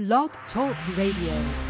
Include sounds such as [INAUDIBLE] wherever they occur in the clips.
Blog Talk Radio.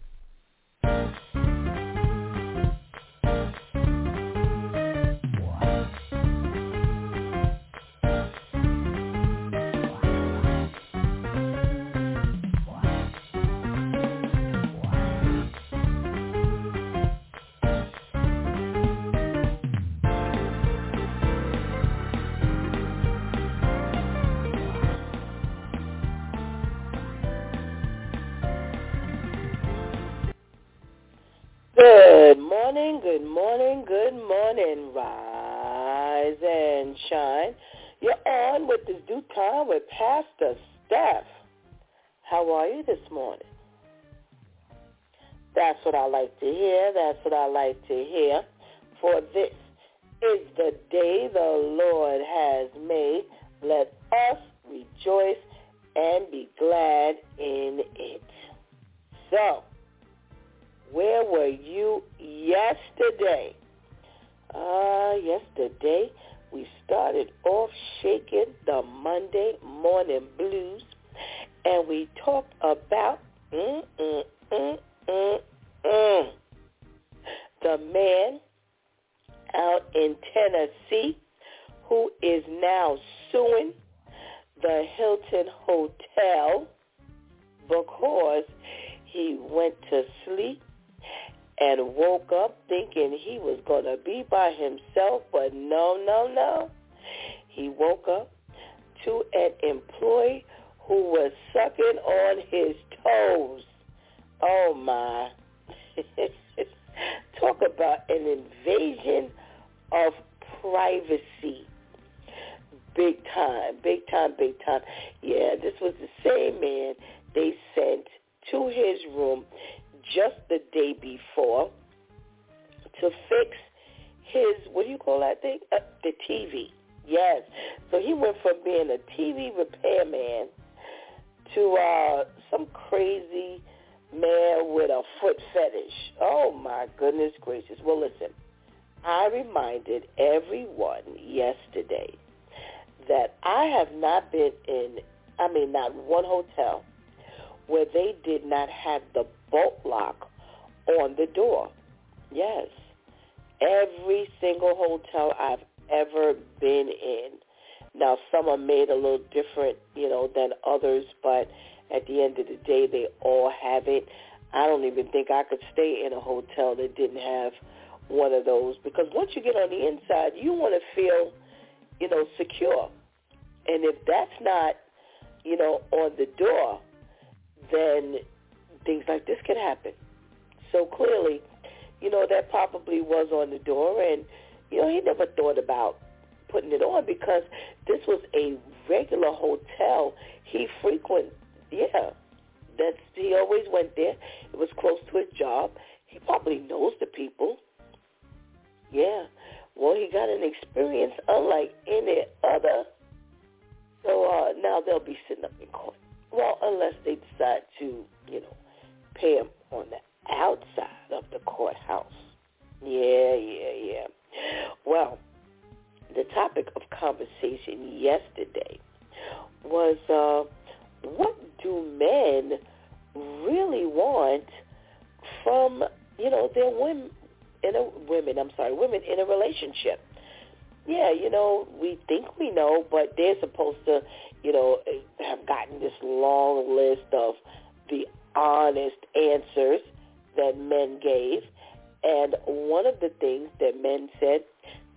I like to hear. That's what I like to hear. For this is the day the Lord has made. Let us rejoice and be glad in it. So, where were you yesterday? Uh, yesterday we started off shaking the Monday morning blues and we talked about mm, mm, mm, mm, mm, the man out in Tennessee who is now suing the Hilton Hotel because he went to sleep and woke up thinking he was going to be by himself, but no, no, no. He woke up to an employee who was sucking on his toes. Oh, my. [LAUGHS] Talk about an invasion of privacy. Big time, big time, big time. Yeah, this was the same man they sent to his room just the day before to fix his, what do you call that thing? Uh, the TV. Yes. So he went from being a TV repairman to uh, some crazy man with a foot fetish. Oh, my goodness gracious. Well, listen, I reminded everyone yesterday that I have not been in, I mean, not one hotel where they did not have the bolt lock on the door. Yes. Every single hotel I've ever been in. Now, some are made a little different, you know, than others, but at the end of the day, they all have it. I don't even think I could stay in a hotel that didn't have one of those because once you get on the inside, you want to feel, you know, secure. And if that's not, you know, on the door, then things like this can happen. So clearly, you know, that probably was on the door and, you know, he never thought about putting it on because this was a regular hotel he frequent yeah. That's he always went there. It was close to his job. He probably knows the people. Yeah. Well, he got an experience unlike any other. So uh, now they'll be sitting up in court. Well, unless they decide to, you know, pay him on the outside of the courthouse. Yeah, yeah, yeah. Well, the topic of conversation yesterday was uh, what do men really want from, you know, their women, in a, women, I'm sorry, women in a relationship? Yeah, you know, we think we know, but they're supposed to, you know, have gotten this long list of the honest answers that men gave. And one of the things that men said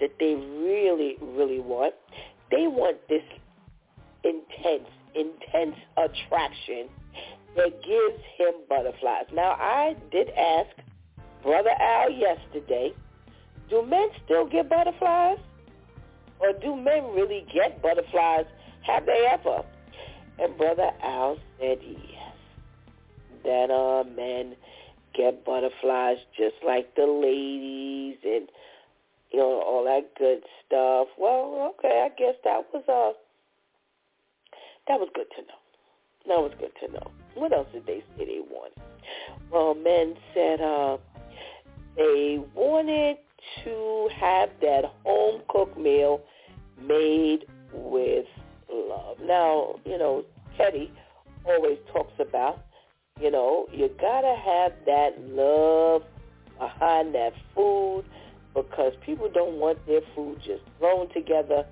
that they really, really want, they want this intense, intense attraction that gives him butterflies. Now, I did ask Brother Al yesterday, do men still get butterflies? Or do men really get butterflies Have they ever? And Brother Al said yes. That uh, men get butterflies just like the ladies and, you know, all that good stuff. Well, okay, I guess that was, uh, that was good to know. That was good to know. What else did they say they wanted? Well, men said uh, they wanted to have that home cooked meal made with love. Now, you know, Teddy always talks about, you know, you gotta have that love behind that food because people don't want their food just thrown together.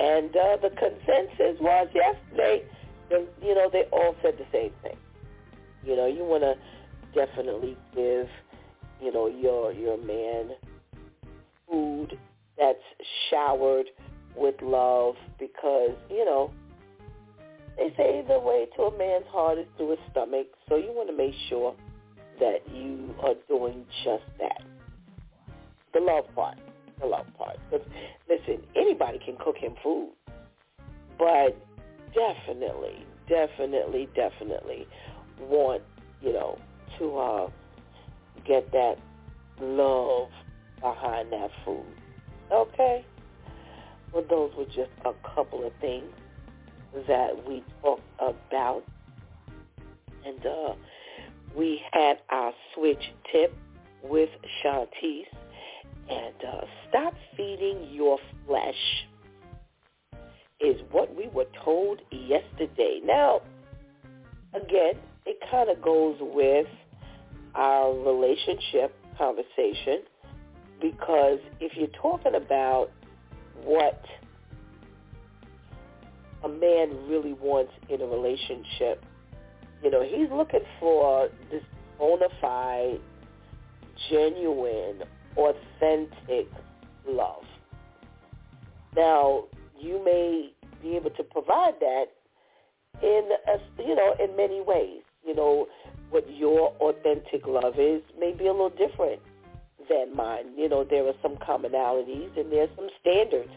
And uh, the consensus was yesterday, that, you know, they all said the same thing. You know, you want to definitely give, you know, your your man food that's showered with love because, you know, they say the way to a man's heart is through his stomach. So you want to make sure that you are doing just that. The love part. The love part. Because, listen, anybody can cook him food. But definitely, definitely, definitely want, you know, to uh, get that love behind that food. Okay? Well, those were just a couple of things that we talked about. And uh, we had our switch tip with Shantice. And uh, stop feeding your flesh is what we were told yesterday. Now, again, it kind of goes with our relationship conversation because if you're talking about what a man really wants in a relationship, you know, he's looking for this bona fide, genuine, authentic love. Now, you may be able to provide that in a, you know in many ways. You know what your authentic love is may be a little different than mine. You know there are some commonalities and there's some standards,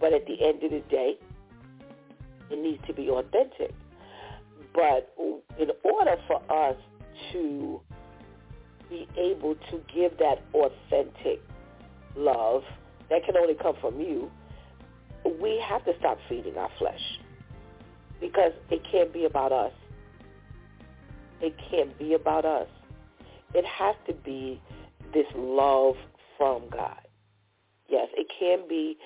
but at the end of the day, it needs to be authentic. But in order for us to be able to give that authentic love that can only come from you, we have to stop feeding our flesh because it can't be about us. It can't be about us. It has to be this love from God. Yes, it can be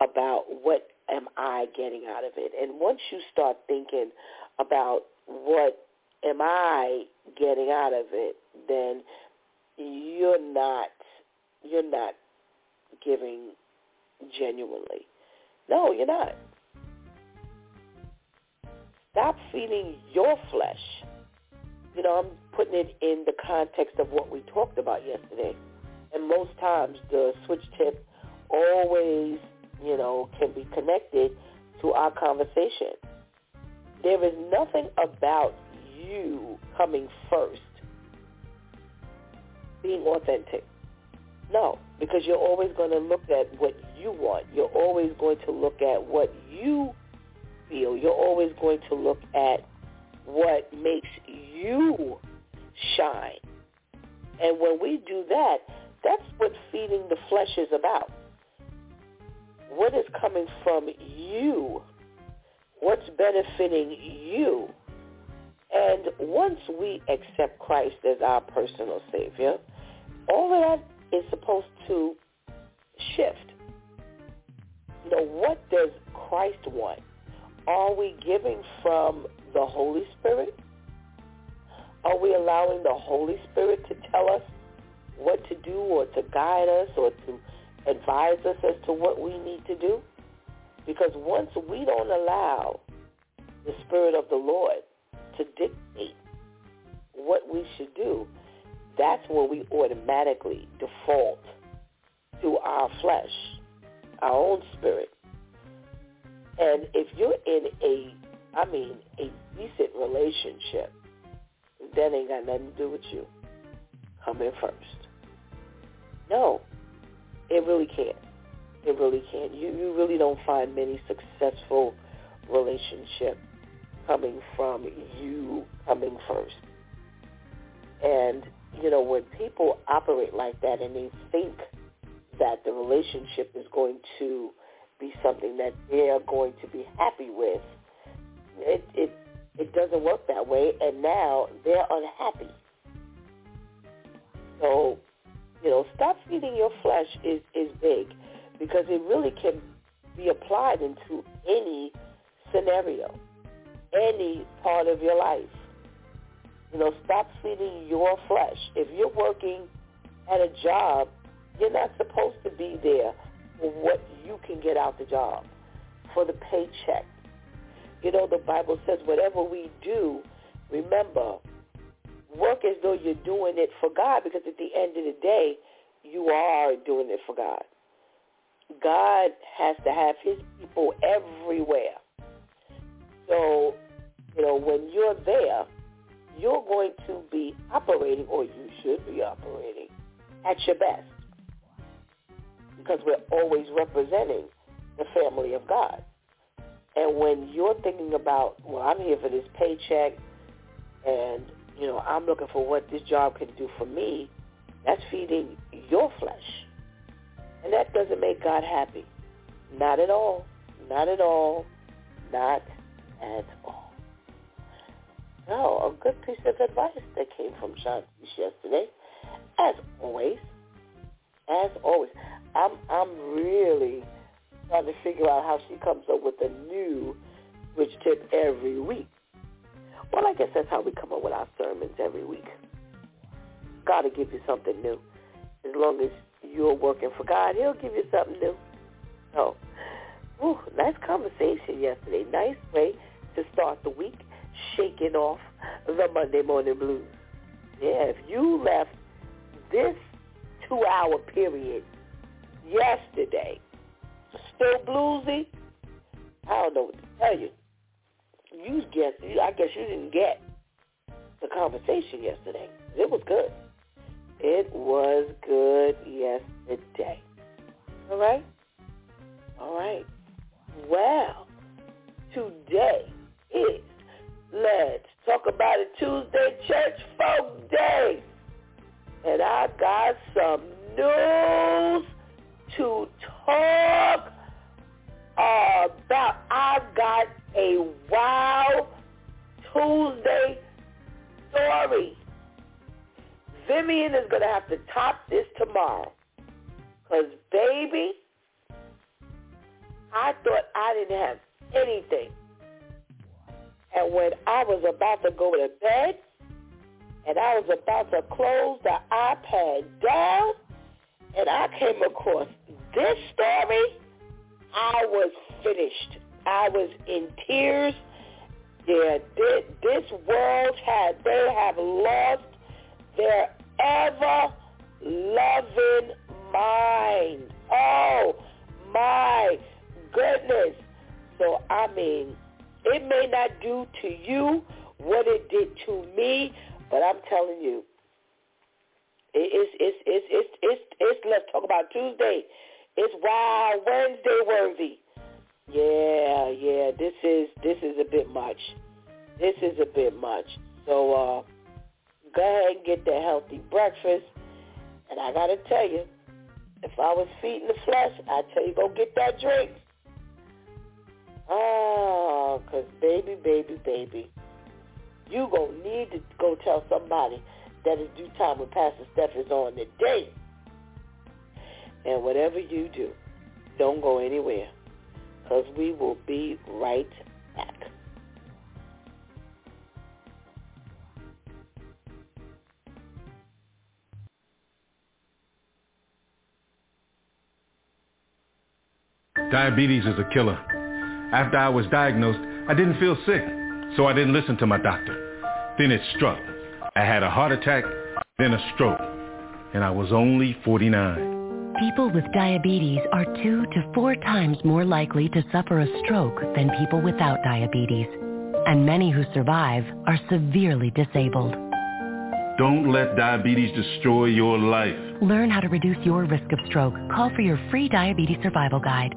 about what am I getting out of it. And once you start thinking about what am I getting out of it, then you're not you're not giving genuinely. No, you're not. Stop feeding your flesh. You know, I'm putting it in the context of what we talked about yesterday. And most times the switch tip always, you know, can be connected to our conversation. There is nothing about you coming first being authentic. No, because you're always going to look at what you want. You're always going to look at what you feel. You're always going to look at what makes you shine. And when we do that, that's what feeding the flesh is about. What is coming from you? What's benefiting you? And once we accept Christ as our personal Savior, all of that is supposed to shift. Know, what does Christ want? Are we giving from the Holy Spirit? Are we allowing the Holy Spirit to tell us what to do or to guide us or to advise us as to what we need to do? Because once we don't allow the Spirit of the Lord to dictate what we should do, that's where we automatically default to our flesh, our own spirit. And if you're in a, I mean, a decent relationship, that ain't got nothing to do with you. Come in first. No, it really can't. It really can't. You you really don't find many successful relationship coming from you coming first. And, you know, when people operate like that and they think that the relationship is going to be something that they're going to be happy with, it, it, it doesn't work that way. And now they're unhappy. So, you know, stop feeding your flesh is, is big because it really can be applied into any scenario, any part of your life. You know, stop feeding your flesh. If you're working at a job, you're not supposed to be there for what you can get out the job, for the paycheck. You know, the Bible says whatever we do, remember, work as though you're doing it for God because at the end of the day, you are doing it for God. God has to have his people everywhere. So, you know, when you're there, you're going to be operating, or you should be operating, at your best. Because we're always representing the family of God. And when you're thinking about, well, I'm here for this paycheck, and, you know, I'm looking for what this job can do for me, that's feeding your flesh. And that doesn't make God happy. Not at all. Not at all. Not at all. Now, a good piece of advice that came from Shantice yesterday. As always, as always, I'm I'm really trying to figure out how she comes up with a new switch tip every week. Well, I guess that's how we come up with our sermons every week. God will give you something new. As long as you're working for God, he'll give you something new. So, whew, nice conversation yesterday. Nice way to start the week, shaking off the Monday morning blues. Yeah, if you left this two-hour period yesterday still bluesy, I don't know what to tell you. You get, I guess you didn't get the conversation yesterday. It was good. It was good yesterday. All right? All right. Well, today is Let's Talk About It Tuesday Church Folk Day. And I got some news to talk about. I got a Wow Tuesday story. Vivian is going to have to top this tomorrow. Because, baby, I thought I didn't have anything. And when I was about to go to bed, and I was about to close the iPad down, and I came across this story, I was finished. I was in tears. Yeah, this world had, they have lost their ever loving mind. Oh my goodness. So I mean, it may not do to you what it did to me, but I'm telling you, it's it's it's it's it's, it's let's talk about Tuesday. It's Wow Wednesday worthy. Yeah, yeah. This is this is a bit much. This is a bit much. So uh go ahead and get that healthy breakfast. And I got to tell you, if I was feeding the flesh, I'd tell you go get that drink. Oh, because baby, baby, baby, you going to need to go tell somebody that it's DEW time when Pastor Steph is on the day. And whatever you do, don't go anywhere because we will be right back. Diabetes is a killer. After I was diagnosed, I didn't feel sick, so I didn't listen to my doctor. Then it struck. I had a heart attack, then a stroke, and I was only 49. People with diabetes are two to four times more likely to suffer a stroke than people without diabetes. And many who survive are severely disabled. Don't let diabetes destroy your life. Learn how to reduce your risk of stroke. Call for your free diabetes survival guide.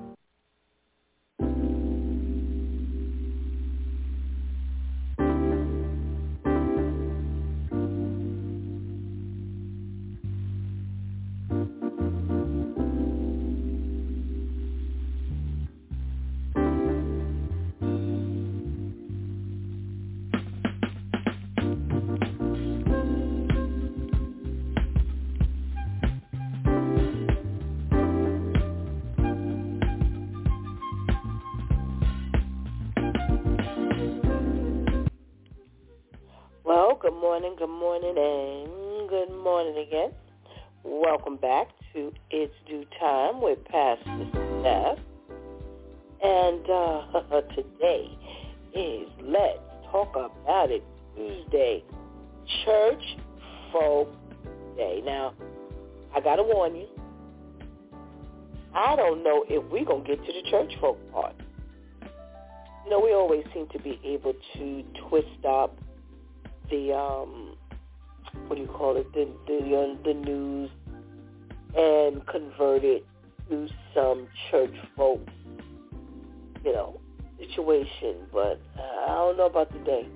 Morning, good morning, and good morning again. Welcome back to It's DEW Time with Pastor Steph. And uh, [LAUGHS] today is Let's Talk About It Tuesday, Church Folk Day. Now, I got to warn you, I don't know if we're going to get to the church folk part. You know, we always seem to be able to twist up the um what do you call it the the uh, the news and convert it to some church folk you know situation. But uh, I don't know about today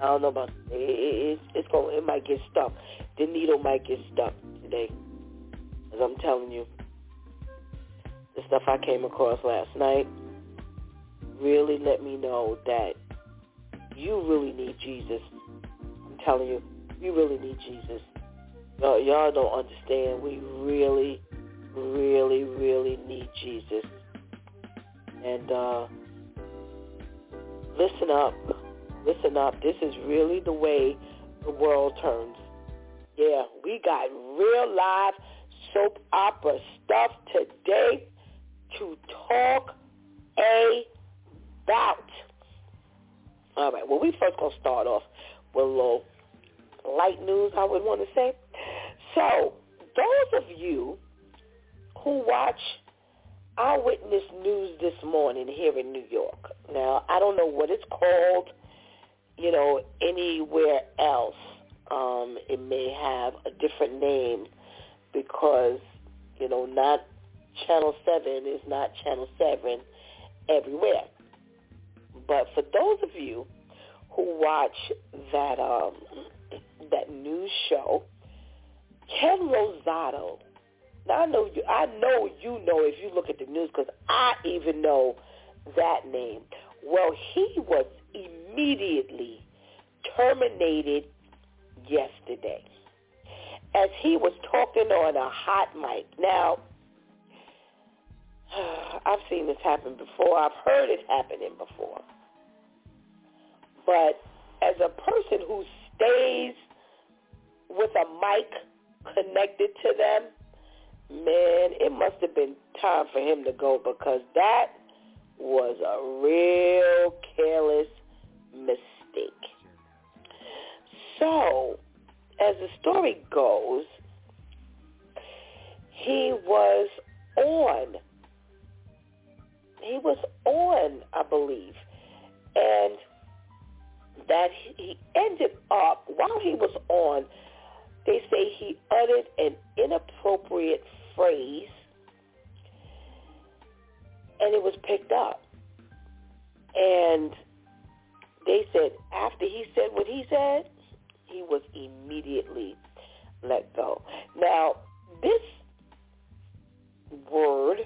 I don't know about it, it, it's going it might get stuck. The needle might get stuck today. As I'm telling you. The stuff I came across last night really let me know that you really need Jesus telling you, we really need Jesus. Y'all, y'all don't understand. We really, really, really need Jesus. And uh, listen up. Listen up. This is really the way the world turns. Yeah, we got real live soap opera stuff today to talk about. All right, well, we first going to start off with a little light news, I would want to say. So those of you who watch Eyewitness News this morning here in New York, now I don't know what it's called, you know, anywhere else. Um, it may have a different name because, you know, not Channel 7 is not Channel 7 everywhere. But for those of you who watch that um, that news show, Ken Rosato. Now I know you. I know you know if you look at the news because I even know that name. Well, he was immediately terminated yesterday as he was talking on a hot mic. Now, [SIGHS] I've seen this happen before. I've heard it happening before. But as a person who stays with a mic connected to them, man, it must have been time for him to go because that was a real careless mistake. So, as the story goes, he was on. He was on, I believe. And that he ended up, while he was on, they say he uttered an inappropriate phrase and it was picked up. And they said after he said what he said, he was immediately let go. Now, this word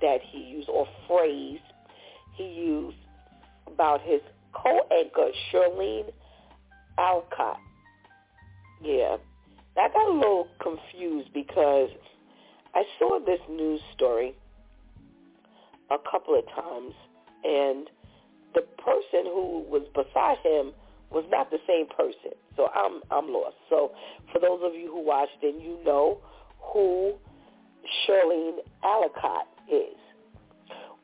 that he used or phrase he used about his co-anchor Shirleen Allicot. Yeah. I got a little confused because I saw this news story a couple of times and the person who was beside him was not the same person. So I'm I'm lost. So for those of you who watched and you know who Shirleen Allicot is.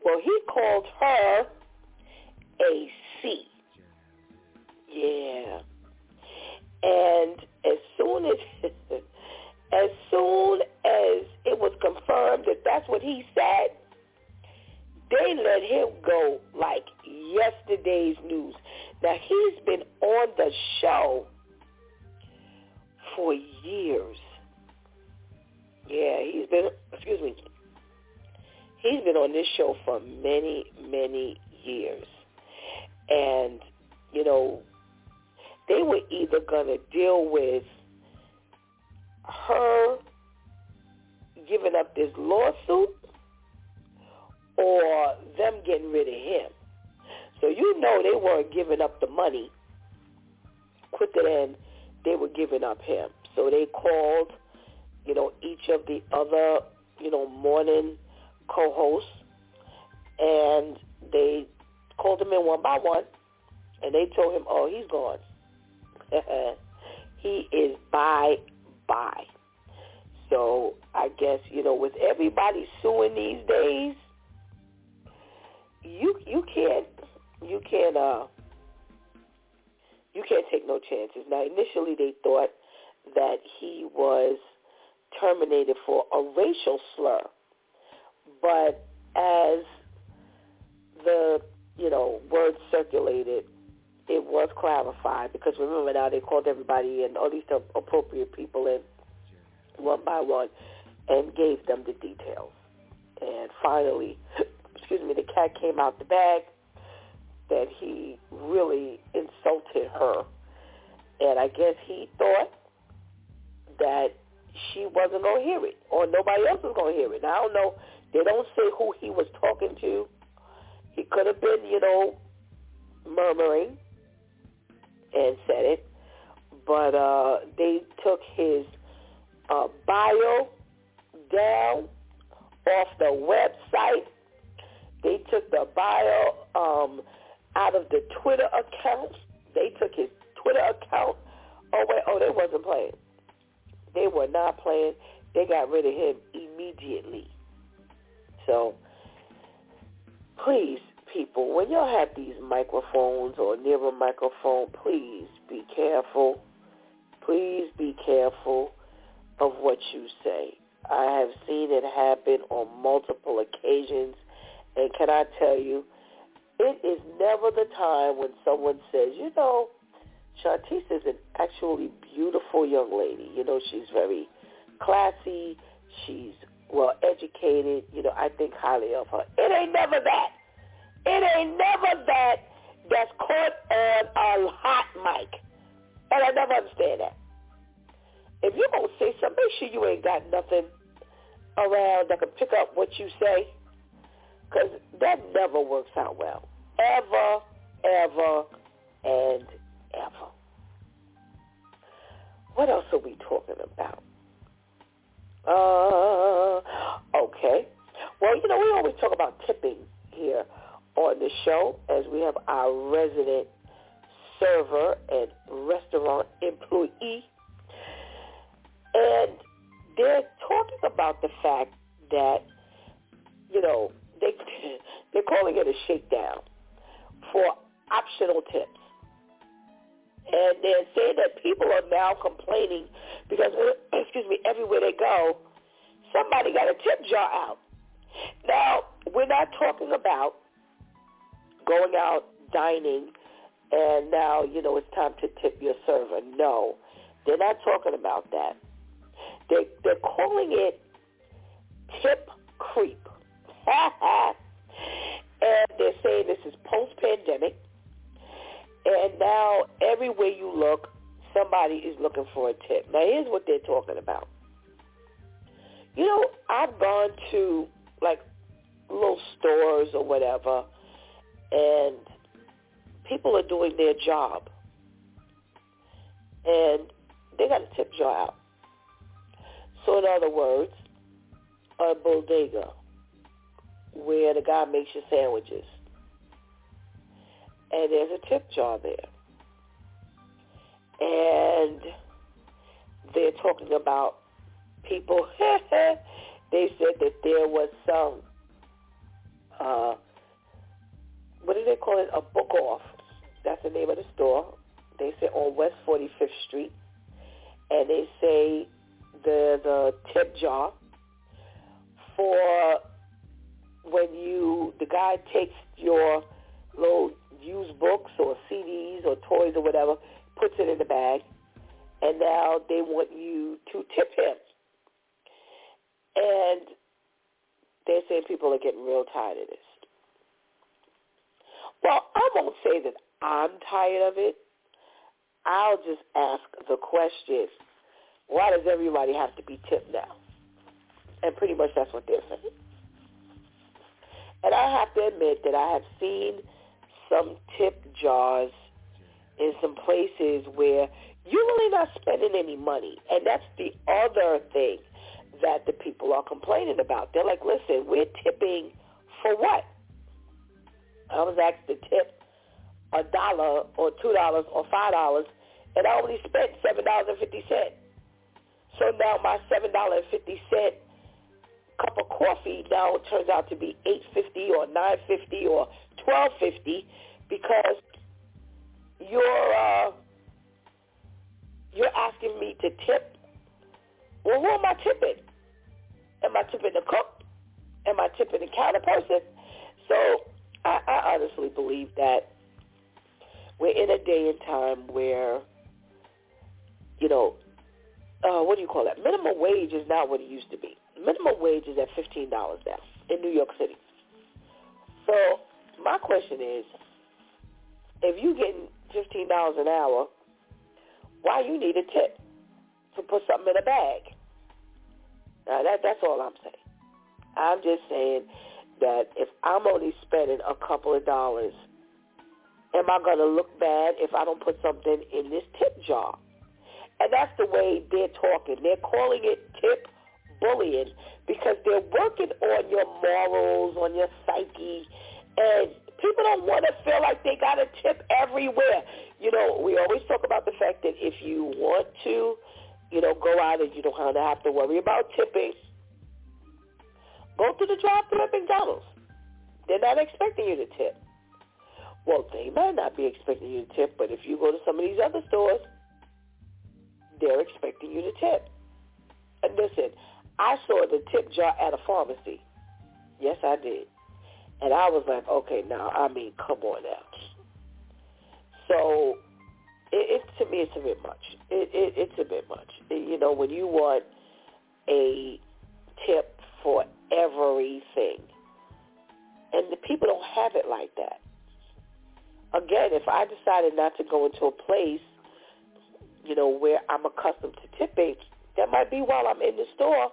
Well, he called her a C. Yeah. And as soon as [LAUGHS] as soon as it was confirmed that that's what he said, they let him go like yesterday's news. Now he's been on the show for years. Yeah, he's been excuse me. He's been on this show for many, many years. And, you know, they were either going to deal with her giving up this lawsuit or them getting rid of him. So you know they weren't giving up the money quicker than they were giving up him. So they called, you know, each of the other, you know, morning co-hosts, and they called him in one by one, and they told him, oh, he's gone. [LAUGHS] he is bye bye. So I guess you know with everybody suing these days, you you can't you can't uh you can't take no chances. Now initially they thought that he was terminated for a racial slur, but as the you know word circulated, it was clarified because remember now they called everybody in, all these appropriate people in one by one, and gave them the details. And finally, [LAUGHS] excuse me, the cat came out the bag that he really insulted her. And I guess he thought that she wasn't going to hear it or nobody else was going to hear it. Now, I don't know. They don't say who he was talking to. He could have been, you know, murmuring and said it. But uh, they took his uh, bio down off the website. They took the bio um, out of the Twitter account. They took his Twitter account. Oh wait, oh they wasn't playing. They were not playing. They got rid of him immediately. So please, people, when y'all have these microphones or near a microphone, please be careful. Please be careful of what you say. I have seen it happen on multiple occasions, and can I tell you, it is never the time when someone says, you know, Shantice is an actually beautiful young lady. You know, she's very classy. She's well educated. You know, I think highly of her. It ain't never that. It ain't never that that's caught on a hot mic. And I never understand that if you're going to say something, make sure you ain't got nothing around that can pick up what you say because that never works out well. Ever, ever, and ever. What else are we talking about? Uh, okay. Well, you know, we always talk about tipping here on the show as we have our resident server and restaurant employee and they're talking about the fact that, you know, they, [LAUGHS] they're calling it a shakedown for optional tips. And they're saying that people are now complaining because, [CLEARS THROAT] excuse me, everywhere they go, somebody got a tip jar out. Now, we're not talking about going out dining and now, you know, it's time to tip your server. No, they're not talking about that. They, they're calling it tip creep. [LAUGHS] and they're saying this is post-pandemic. And now everywhere you look, somebody is looking for a tip. Now here's what they're talking about. You know, I've gone to like little stores or whatever, and people are doing their job. And they got a tip jar out. So in other words, a bodega where the guy makes your sandwiches. And there's a tip jar there. And they're talking about people. [LAUGHS] they said that there was some, uh, what do they call it? A book off. That's the name of the store. They say on West 45th Street. And they say the the tip jar for when you the guy takes your little used books or CDs or toys or whatever, puts it in the bag, and now they want you to tip him. And they're saying people are getting real tired of this. Well, I won't say that I'm tired of it. I'll just ask the question, why does everybody have to be tipped now? And pretty much that's what they're saying. And I have to admit that I have seen some tip jars in some places where you're really not spending any money. And that's the other thing that the people are complaining about. They're like, listen, we're tipping for what? I was asked to tip a dollar or two dollars or five dollars and I only spent seven dollars and fifty cents. So now my seven dollar and fifty cent cup of coffee now turns out to be eight fifty or nine fifty or twelve fifty because you're uh, you're asking me to tip. Well, who am I tipping? Am I tipping the cook? Am I tipping the counter person? So I, I honestly believe that we're in a day and time where, you know, uh, what do you call that? Minimum wage is not what it used to be. Minimum wage is at $15 now in New York City. So my question is, if you getting $15 an hour, why you need a tip to put something in a bag? Now that that's all I'm saying. I'm just saying that if I'm only spending a couple of dollars, am I going to look bad if I don't put something in this tip jar? And that's the way they're talking. They're calling it tip bullying because they're working on your morals, on your psyche, and people don't want to feel like they got a tip everywhere. You know, we always talk about the fact that if you want to, you know, go out and you don't have to worry about tipping, go to the drive-thru at McDonald's. They're not expecting you to tip. Well, they might not be expecting you to tip, but if you go to some of these other stores, they're expecting you to tip. And listen, I saw the tip jar at a pharmacy. Yes, I did. And I was like, okay, now, I mean, come on now. So it, it to me, it's a bit much. It, it, it's a bit much. You know, when you want a tip for everything, and the people don't have it like that. Again, if I decided not to go into a place, you know, where I'm accustomed to tipping, that might be while I'm in the store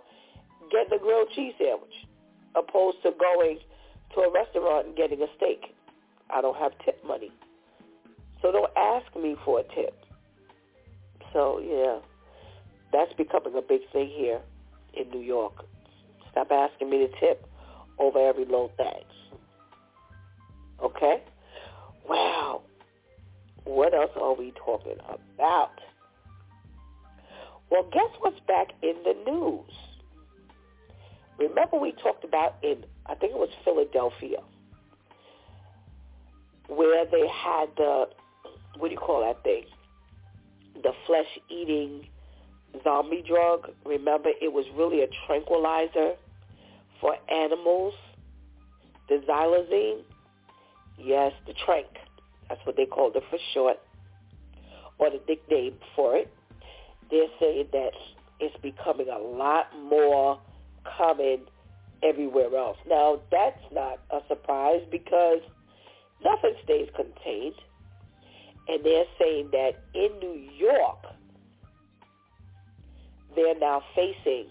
getting a grilled cheese sandwich, opposed to going to a restaurant and getting a steak. I don't have tip money. So don't ask me for a tip. So, yeah, that's becoming a big thing here in New York. Stop asking me to tip over every little thing. Okay? Wow. What else are we talking about? Well, guess what's back in the news? Remember we talked about in, I think it was Philadelphia, where they had the, what do you call that thing? The flesh-eating zombie drug. Remember, it was really a tranquilizer for animals, the xylazine. Yes, the trank. That's what they called it for short, or the nickname for it. They're saying that it's becoming a lot more common everywhere else. Now, that's not a surprise because nothing stays contained. And they're saying that in New York, they're now facing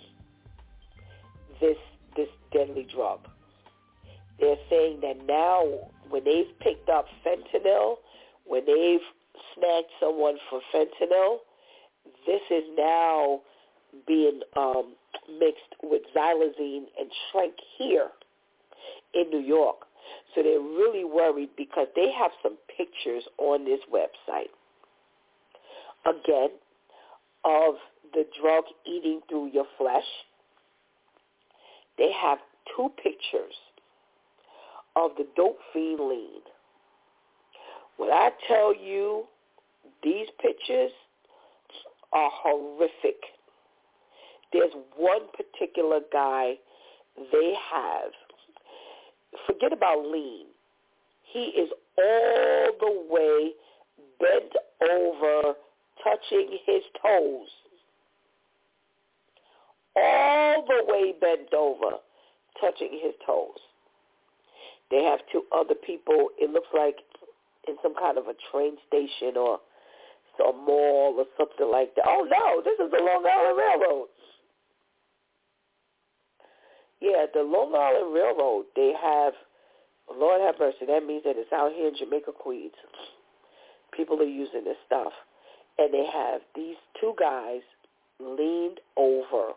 this this deadly drug. They're saying that now when they've picked up fentanyl, when they've snagged someone for fentanyl, this is now being um, mixed with xylazine and trank here in New York. So they're really worried because they have some pictures on this website, again, of the drug eating through your flesh. They have two pictures of the dope fiend lean. When I tell you these pictures are horrific. There's one particular guy they have. Forget about lean. He is all the way bent over, touching his toes. All the way bent over, touching his toes. They have two other people, it looks like in some kind of a train station or some mall or something like that. Oh no, this is the Long Island Railroad. Yeah, the Long Island Railroad, they have, Lord have mercy, that means that it's out here in Jamaica, Queens. People are using this stuff. And they have these two guys leaned over.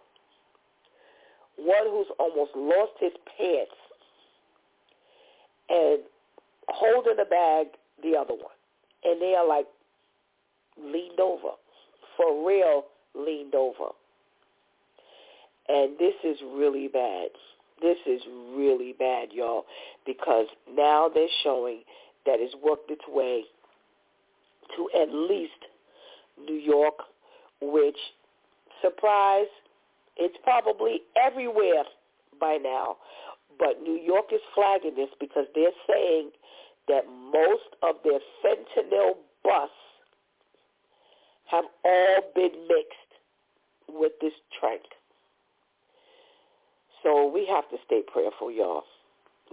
One who's almost lost his pants and holding a bag, the other one. And they are like leaned over. For real, leaned over. And this is really bad. This is really bad, y'all, because now they're showing that it's worked its way to at least New York, which, surprise, it's probably everywhere by now. But New York is flagging this because they're saying that most of their fentanyl busts have all been mixed with this trank. So we have to stay prayerful, y'all.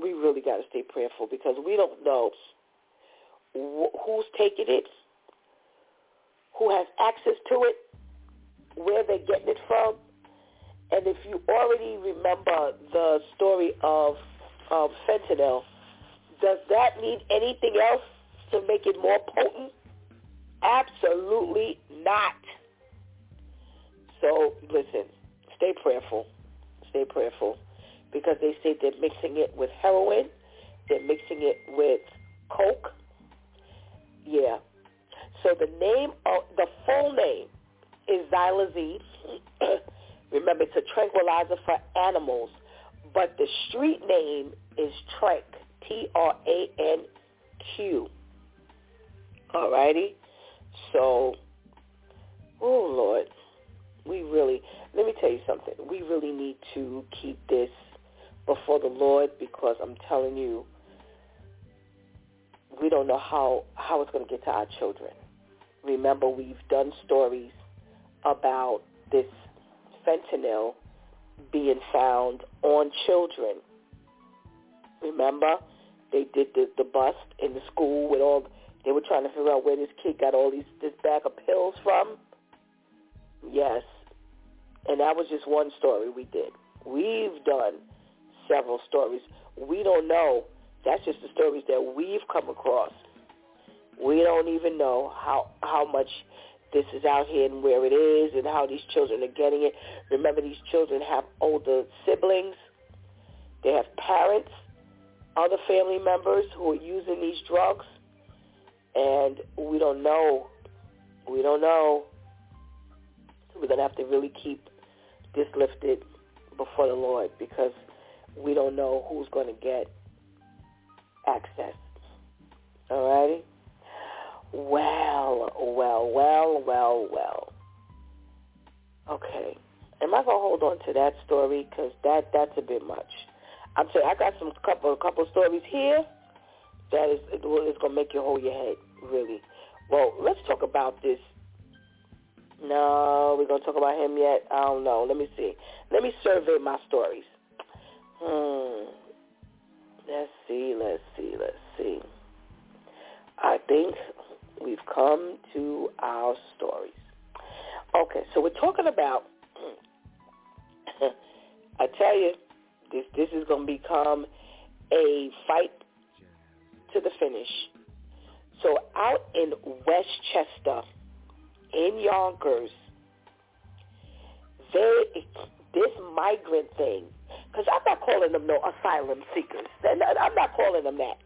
We really got to stay prayerful because we don't know wh- who's taking it, who has access to it, where they're getting it from. And if you already remember the story of um, fentanyl, does that need anything else to make it more potent? Absolutely not. So listen, stay prayerful. Stay prayerful because they say they're mixing it with heroin. They're mixing it with coke. Yeah. So the name of the full name is xylazine. [CLEARS THROAT] Remember, it's a tranquilizer for animals, but the street name is Tranq. T-R-A-N-Q. All righty? So, oh, Lord, we really, let me tell you something. We really need to keep this before the Lord because I'm telling you, we don't know how, how it's going to get to our children. Remember, we've done stories about this fentanyl being found on children. Remember? They did the, the bust in the school with all, they were trying to figure out where this kid got all these, this bag of pills from. Yes. And that was just one story we did. We've done several stories. We don't know. That's just the stories that we've come across. We don't even know how how much this is out here and where it is and how these children are getting it. Remember, these children have older siblings. They have parents other family members who are using these drugs, and we don't know. We don't know. We're going to have to really keep this lifted before the Lord because we don't know who's going to get access. All righty? Well, well, well, well, well. Okay. Am I to hold on to that story? Because that, that's a bit much. I'm saying I got some couple a couple stories here that is is gonna make you hold your head really. Well, let's talk about this. No, we're gonna talk about him yet. I don't know. Let me see. Let me survey my stories. Hmm. Let's see. Let's see. Let's see. I think we've come to our stories. Okay, so we're talking about. [CLEARS THROAT] I tell you, this this is going to become a fight to the finish. So out in Westchester, in Yonkers, they this migrant thing, because I'm not calling them no asylum seekers. I'm not calling them that.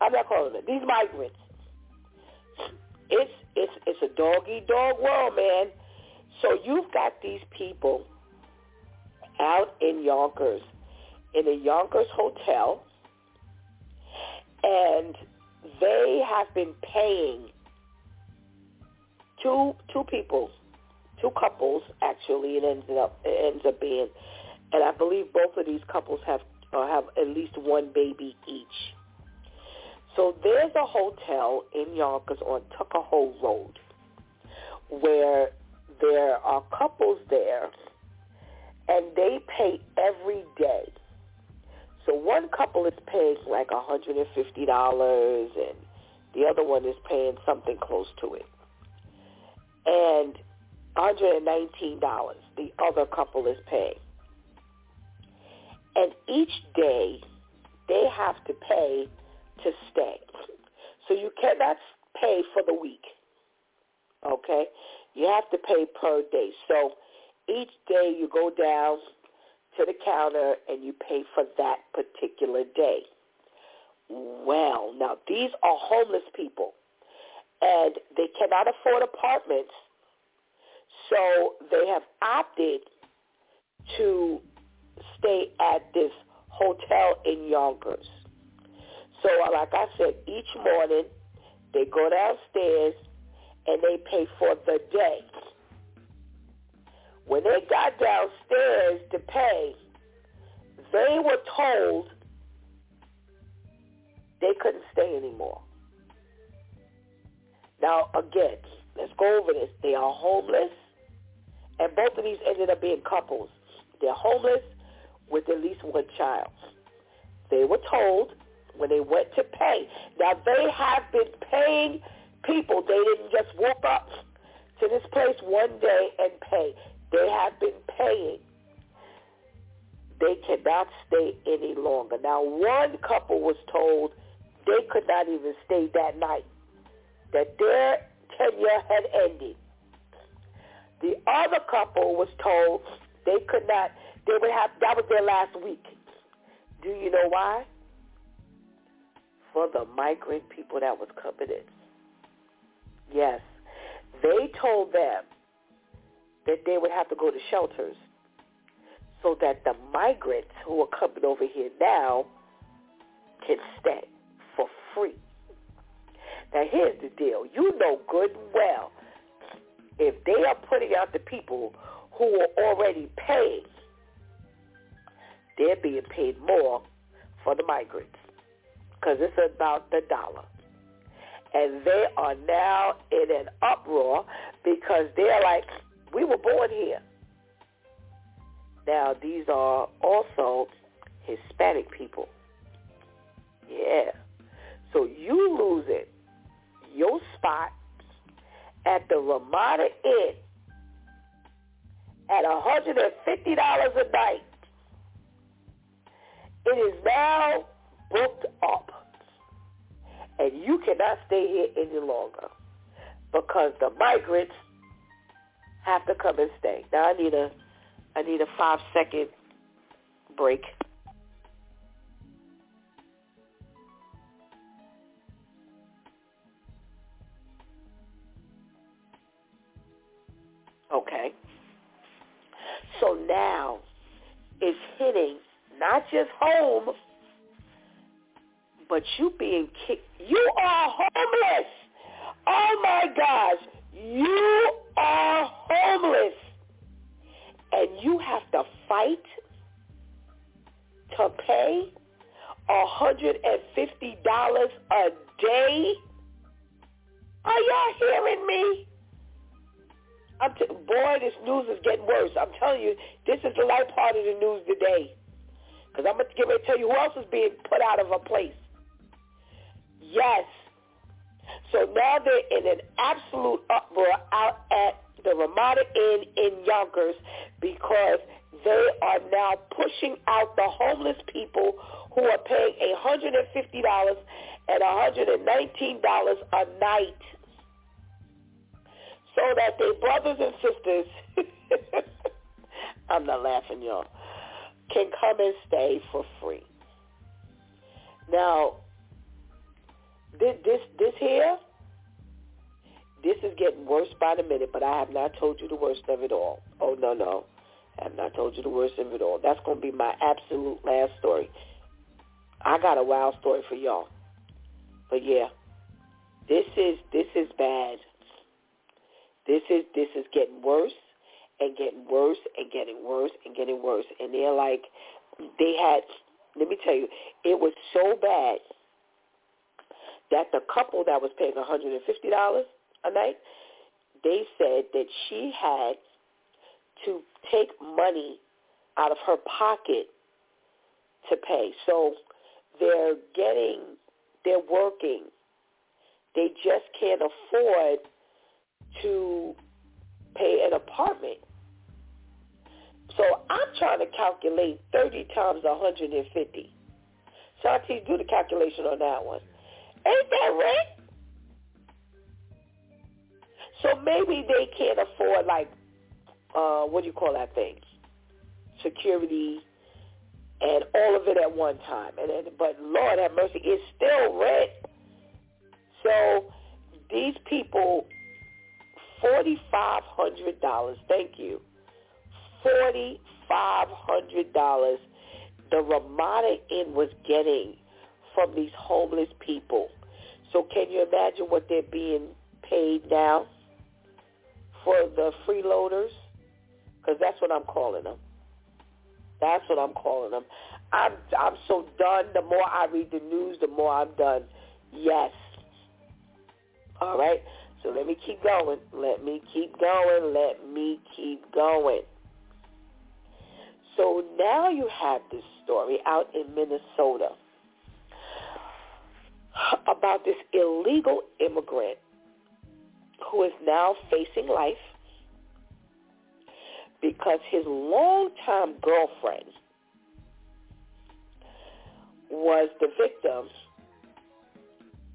I'm not calling them these migrants. It's it's it's a doggy dog world, man. So you've got these people out in Yonkers in a Yonkers hotel, and they have been paying two two people, two couples actually. It ends up it ends up being, and I believe both of these couples have uh, have at least one baby each. So there's a hotel in Yonkers on Tuckahoe Road where there are couples there, and they pay every day so one couple is paying like $150 and the other one is paying something close to it. And $119 the other couple is paying. And each day they have to pay to stay. So you cannot pay for the week. Okay? You have to pay per day. So each day you go down to the counter and you pay for that particular day. Well, now these are homeless people. and they cannot afford apartments, so they have opted to stay at this hotel in Yonkers. So like I said, each morning they go downstairs and they pay for the day. When they got downstairs to pay, they were told they couldn't stay anymore. Now, again, let's go over this. They are homeless, and both of these ended up being couples. They're homeless with at least one child. They were told when they went to pay. Now, they have been paying people. They didn't just walk up to this place one day and pay. They have been paying. They cannot stay any longer. Now, one couple was told they could not even stay that night, that their tenure had ended. The other couple was told they could not, they would have, that was their last week. Do you know why? For the migrant people that was coming in. Yes. They told them that they would have to go to shelters so that the migrants who are coming over here now can stay for free. Now here's the deal. You know good and well if they are putting out the people who are already paid, they're being paid more for the migrants because it's about the dollar. And they are now in an uproar because they're like, we were born here. Now, these are also Hispanic people. Yeah. So you losing your spot at the Ramada Inn at $150 a night. It is now booked up. And you cannot stay here any longer because the migrants have to come and stay. Now I need a I need a five second break. Okay. So now it's hitting not just home, but you being kicked. You are homeless. Oh my gosh. You are homeless. And you have to fight to pay $150 a day? Are y'all hearing me? I'm t- boy, this news is getting worse. I'm telling you, this is the light part of the news today. Because I'm going to get ready to tell you who else is being put out of a place. Yes, so now they're in an absolute uproar out at the Ramada Inn in Yonkers because they are now pushing out the homeless people who are paying $150 and $119 a night so that their brothers and sisters, [LAUGHS] I'm not laughing, y'all, can come and stay for free. Now, this this this here, this is getting worse by the minute. But I have not told you the worst of it all. Oh no no, I have not told you the worst of it all. That's going to be my absolute last story. I got a wild story for y'all. But yeah, this is this is bad. This is this is getting worse and getting worse and getting worse and getting worse. And they're like, they had. Let me tell you, it was so bad that the couple that was paying $150 a night, they said that she had to take money out of her pocket to pay. So they're getting, they're working. They just can't afford to pay an apartment. So I'm trying to calculate 30 times 150. Shanti, do the calculation on that one. Ain't that right? So maybe they can't afford like uh what do you call that thing? Security and all of it at one time. And then, but Lord have mercy, it's still rent. So these people, $4,500, thank you, $4,500 the Ramada Inn was getting from these homeless people. So can you imagine what they're being paid now for the freeloaders? Because that's what I'm calling them. That's what I'm calling them. I'm I'm so done. The more I read the news, the more I'm done. Yes. All right. So let me keep going. Let me keep going. Let me keep going. So now you have this story out in Minnesota about this illegal immigrant who is now facing life because his longtime girlfriend was the victim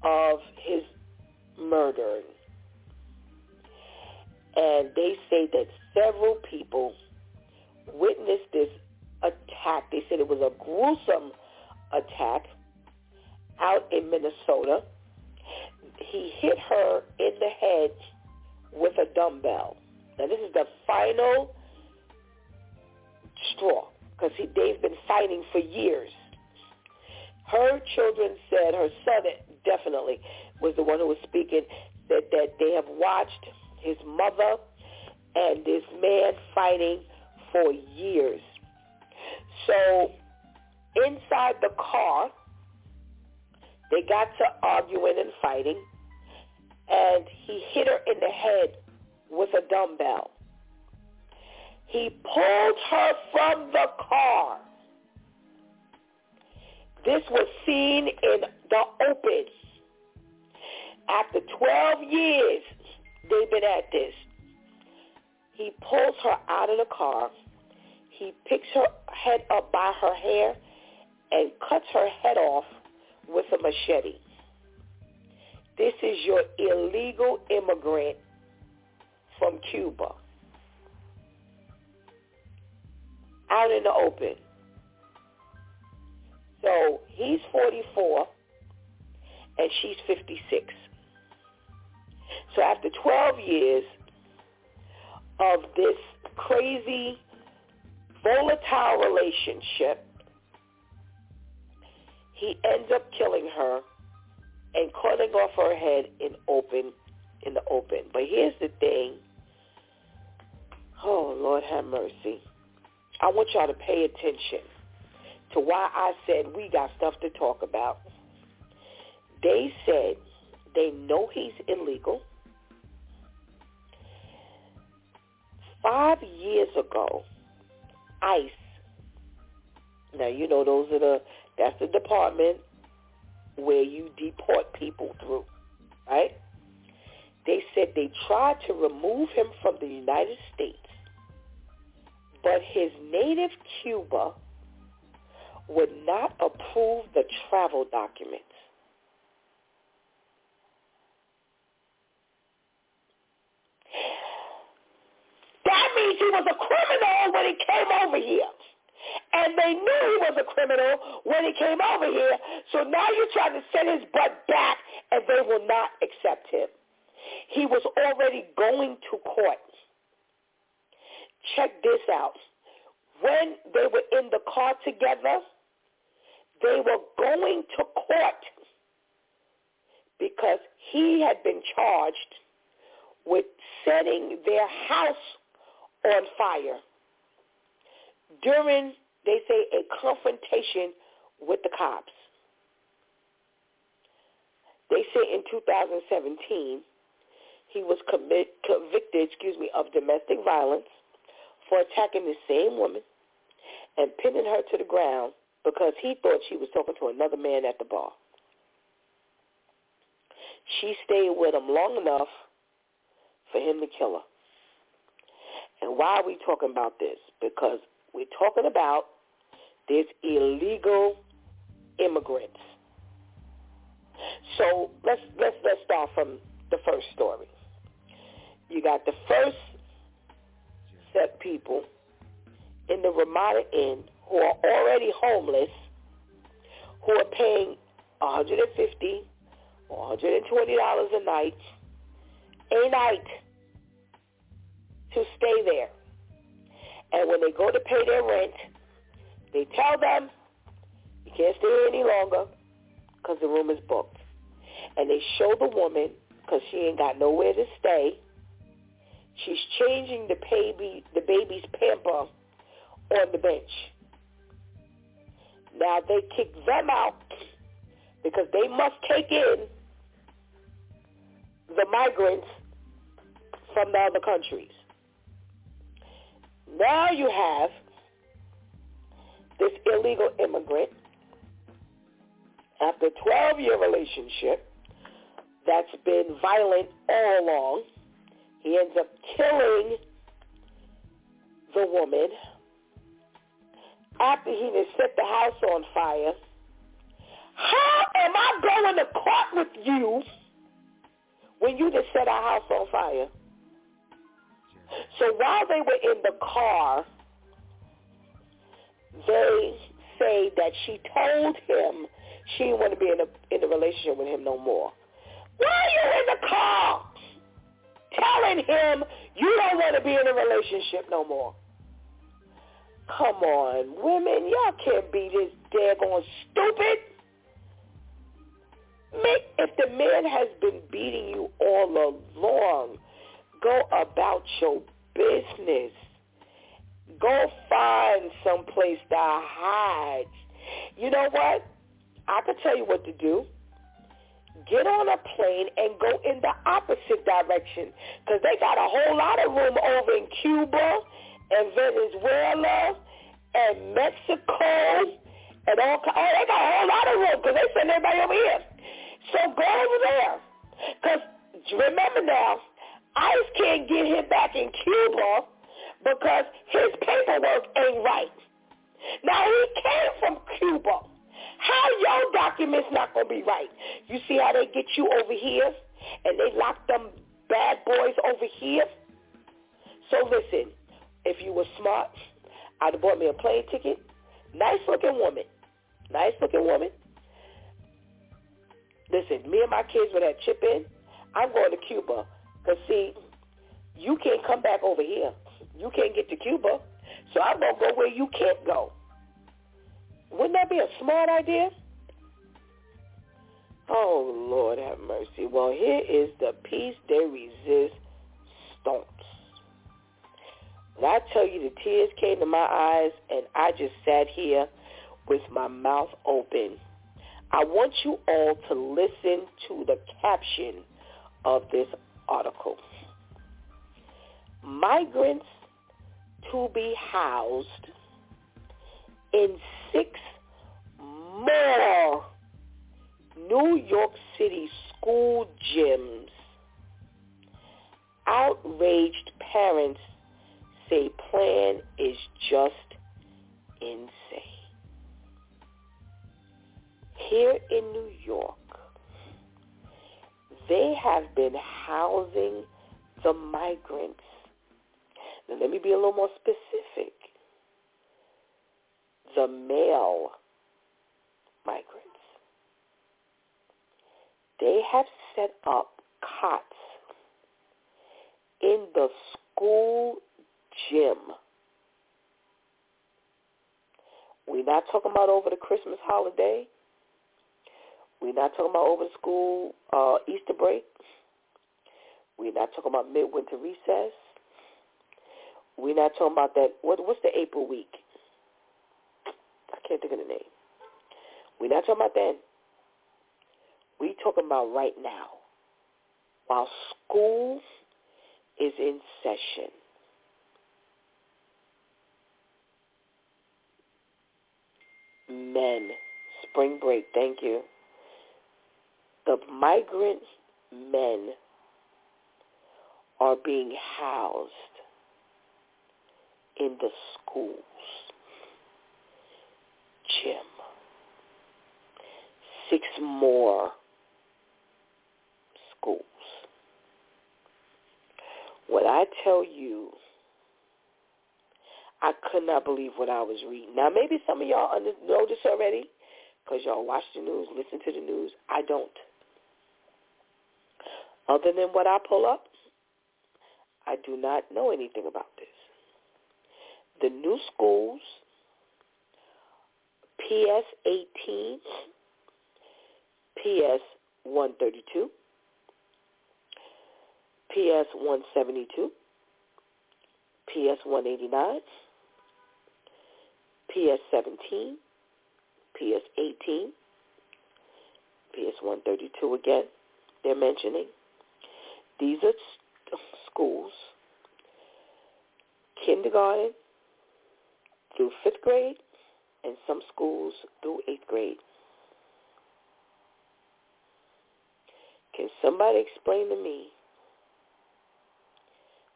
of his murdering. And they say that several people witnessed this attack. They said it was a gruesome attack out in Minnesota. He hit her in the head with a dumbbell. Now this is the final straw because they've been fighting for years. Her children said, her son definitely was the one who was speaking, said that they have watched his mother and this man fighting for years. So inside the car, they got to arguing and fighting, and he hit her in the head with a dumbbell. He pulled her from the car. This was seen in the open. After 12 years, they've been at this. He pulls her out of the car. He picks her head up by her hair and cuts her head off with a machete. This is your illegal immigrant from Cuba. Out in the open. So he's 44 and she's 56. So after 12 years of this crazy, volatile relationship, he ends up killing her and cutting off her head in open in the open. But here's the thing. Oh Lord have mercy. I want y'all to pay attention to why I said we got stuff to talk about. They said they know he's illegal. Five years ago, ICE, now you know those are the, that's the department where you deport people through, right? They said they tried to remove him from the United States, but his native Cuba would not approve the travel documents. [SIGHS] That means he was a criminal when he came over here. And they knew he was a criminal when he came over here. So now you're trying to send his butt back and they will not accept him. He was already going to court. Check this out. When they were in the car together, they were going to court because he had been charged with setting their house on fire during, they say, a confrontation with the cops. They say in 2017, he was commit, convicted, excuse me, of domestic violence for attacking the same woman and pinning her to the ground because he thought she was talking to another man at the bar. She stayed with him long enough for him to kill her. And why are we talking about this? Because we're talking about these illegal immigrants. So let's let's let's start from the first story. You got the first set people in the Ramada Inn who are already homeless, who are paying 150 or 120 dollars a night a night to stay there. And when they go to pay their rent, they tell them, you can't stay here any longer because the room is booked. And they show the woman, because she ain't got nowhere to stay, she's changing the baby, the baby's pamper on the bench. Now they kick them out because they must take in the migrants from the other countries. Now you have this illegal immigrant after a 12-year relationship that's been violent all along. He ends up killing the woman after he has set the house on fire. How am I going to court with you when you just set our house on fire? So while they were in the car, they say that she told him she didn't want to be in a in a relationship with him no more. Why are you in the car telling him you don't want to be in a relationship no more? Come on, women, y'all can't be this daggone stupid. If the man has been beating you all along, go about your business. Go find some place to hide. You know what? I can tell you what to do. Get on a plane and go in the opposite direction because they got a whole lot of room over in Cuba and Venezuela and Mexico and all. Oh, they got a whole lot of room because they send everybody over here. So go over there. Because remember now, ICE can't get him back in Cuba because his paperwork ain't right. Now he came from Cuba. How your documents not gonna be right? You see how they get you over here and they lock them bad boys over here? So listen, if you were smart, I'd have bought me a plane ticket. Nice looking woman. Nice looking woman. Listen, me and my kids with that chip in, I'm going to Cuba. Because, see, you can't come back over here. You can't get to Cuba. So I'm going to go where you can't go. Wouldn't that be a smart idea? Oh, Lord have mercy. Well, here is the peace resist resistance. When I tell you the tears came to my eyes and I just sat here with my mouth open, I want you all to listen to the caption of this article. Migrants to be housed in six more New York City school gyms. Outraged parents say plan is just insane. Here in New York, they have been housing the migrants. Now let me be a little more specific. The male migrants. They have set up cots in the school gym. We're not talking about over the Christmas holiday. We're not talking about over school uh, Easter break. We're not talking about midwinter recess. We're not talking about that. What, what's the April week? I can't think of the name. We're not talking about that. We're talking about right now. While school is in session. Men. Spring break, thank you. The migrant men are being housed in the schools. gym. Six more schools. When I tell you I could not believe what I was reading. Now, maybe some of y'all know this already because y'all watch the news, listen to the news. I don't. Other than what I pull up, I do not know anything about this. The new schools, PS 18, PS 132, PS 172, PS 189, PS 17, PS 18, PS 132 again, they're mentioning. These are schools, kindergarten through fifth grade, and some schools through eighth grade. Can somebody explain to me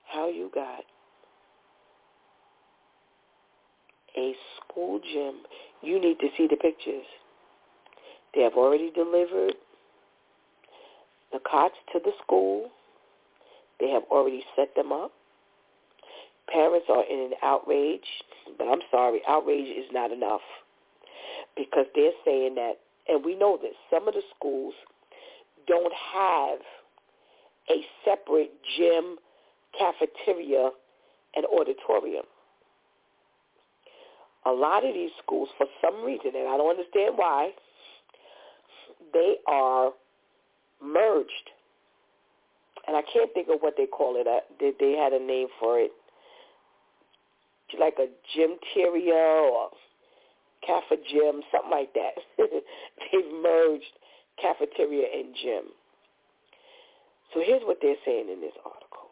how you got a school gym? You need to see the pictures. They have already delivered the cots to the school. They have already set them up. Parents are in an outrage, but I'm sorry, outrage is not enough because they're saying that, and we know that some of the schools don't have a separate gym, cafeteria, and auditorium. A lot of these schools, for some reason, and I don't understand why, they are merged. And I can't think of what they call it. They, they had a name for it. Like a gymteria or cafe gym, something like that. [LAUGHS] They've merged cafeteria and gym. So here's what they're saying in this article.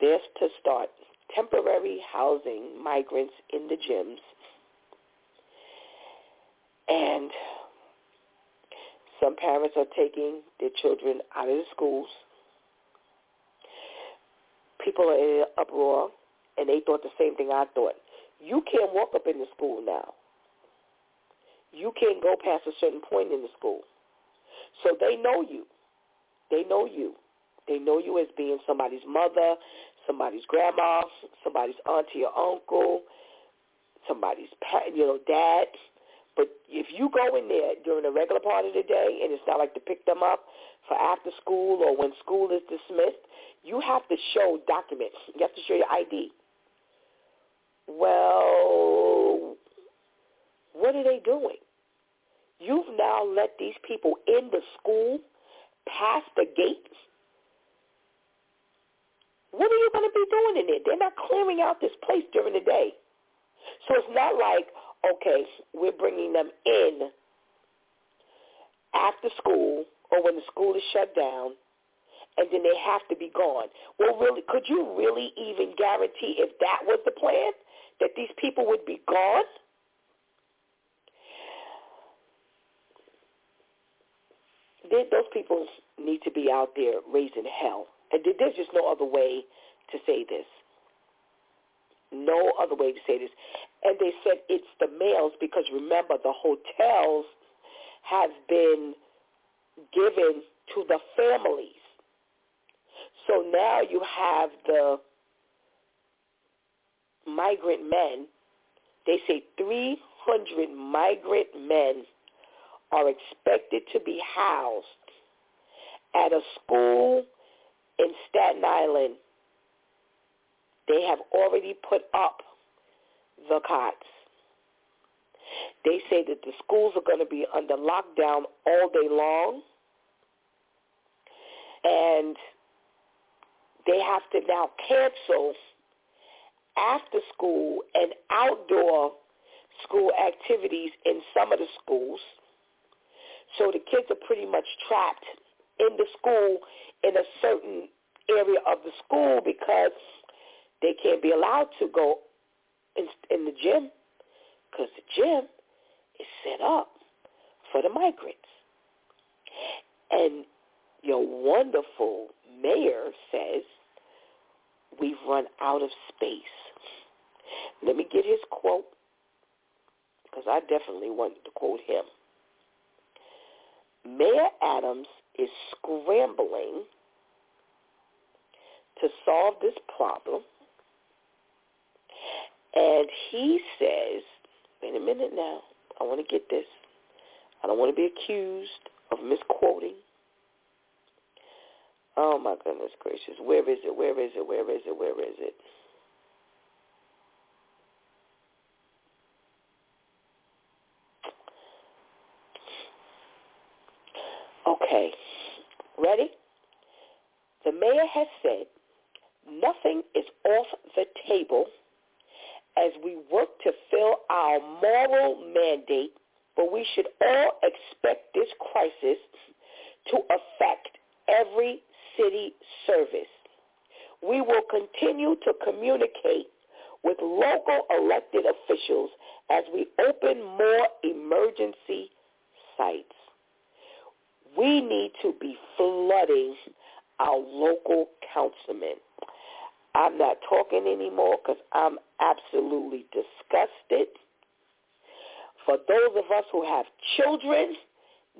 They're to start temporary housing migrants in the gyms. And some parents are taking their children out of the schools. People are in an uproar, and they thought the same thing I thought. You can't walk up in the school now. You can't go past a certain point in the school. So they know you. They know you. They know you as being somebody's mother, somebody's grandma, somebody's auntie or uncle, somebody's you know dad. But if you go in there during the regular part of the day and it's not like to pick them up for after school or when school is dismissed, you have to show documents. You have to show your ID. Well, what are they doing? You've now let these people in the school past the gates. What are you going to be doing in there? They're not clearing out this place during the day. So it's not like, okay, we're bringing them in after school or when the school is shut down, and then they have to be gone. Well, really, could you really even guarantee if that was the plan, that these people would be gone? They, those people need to be out there raising hell. And there's just no other way to say this. No other way to say this. And they said it's the males because remember the hotels have been given to the families. So now you have the migrant men. They say 300 migrant men are expected to be housed at a school in Staten Island. They have already put up the cots. They say that the schools are going to be under lockdown all day long. And they have to now cancel after school and outdoor school activities in some of the schools. So the kids are pretty much trapped in the school in a certain area of the school because they can't be allowed to go in, in the gym because the gym is set up for the migrants. And your wonderful mayor says we've run out of space. Let me get his quote because I definitely wanted to quote him. Mayor Adams is scrambling to solve this problem. And he says, wait a minute now, I want to get this. I don't want to be accused of misquoting. Oh my goodness gracious. Where is it? Where is it? Where is it? Where is it? Okay. Ready? The mayor has said nothing is off the table as we work to fill our moral mandate, but we should all expect this crisis to affect every city service. We will continue to communicate with local elected officials as we open more emergency sites. We need to be flooding our local councilmen. I'm not talking anymore because I'm absolutely disgusted. For those of us who have children,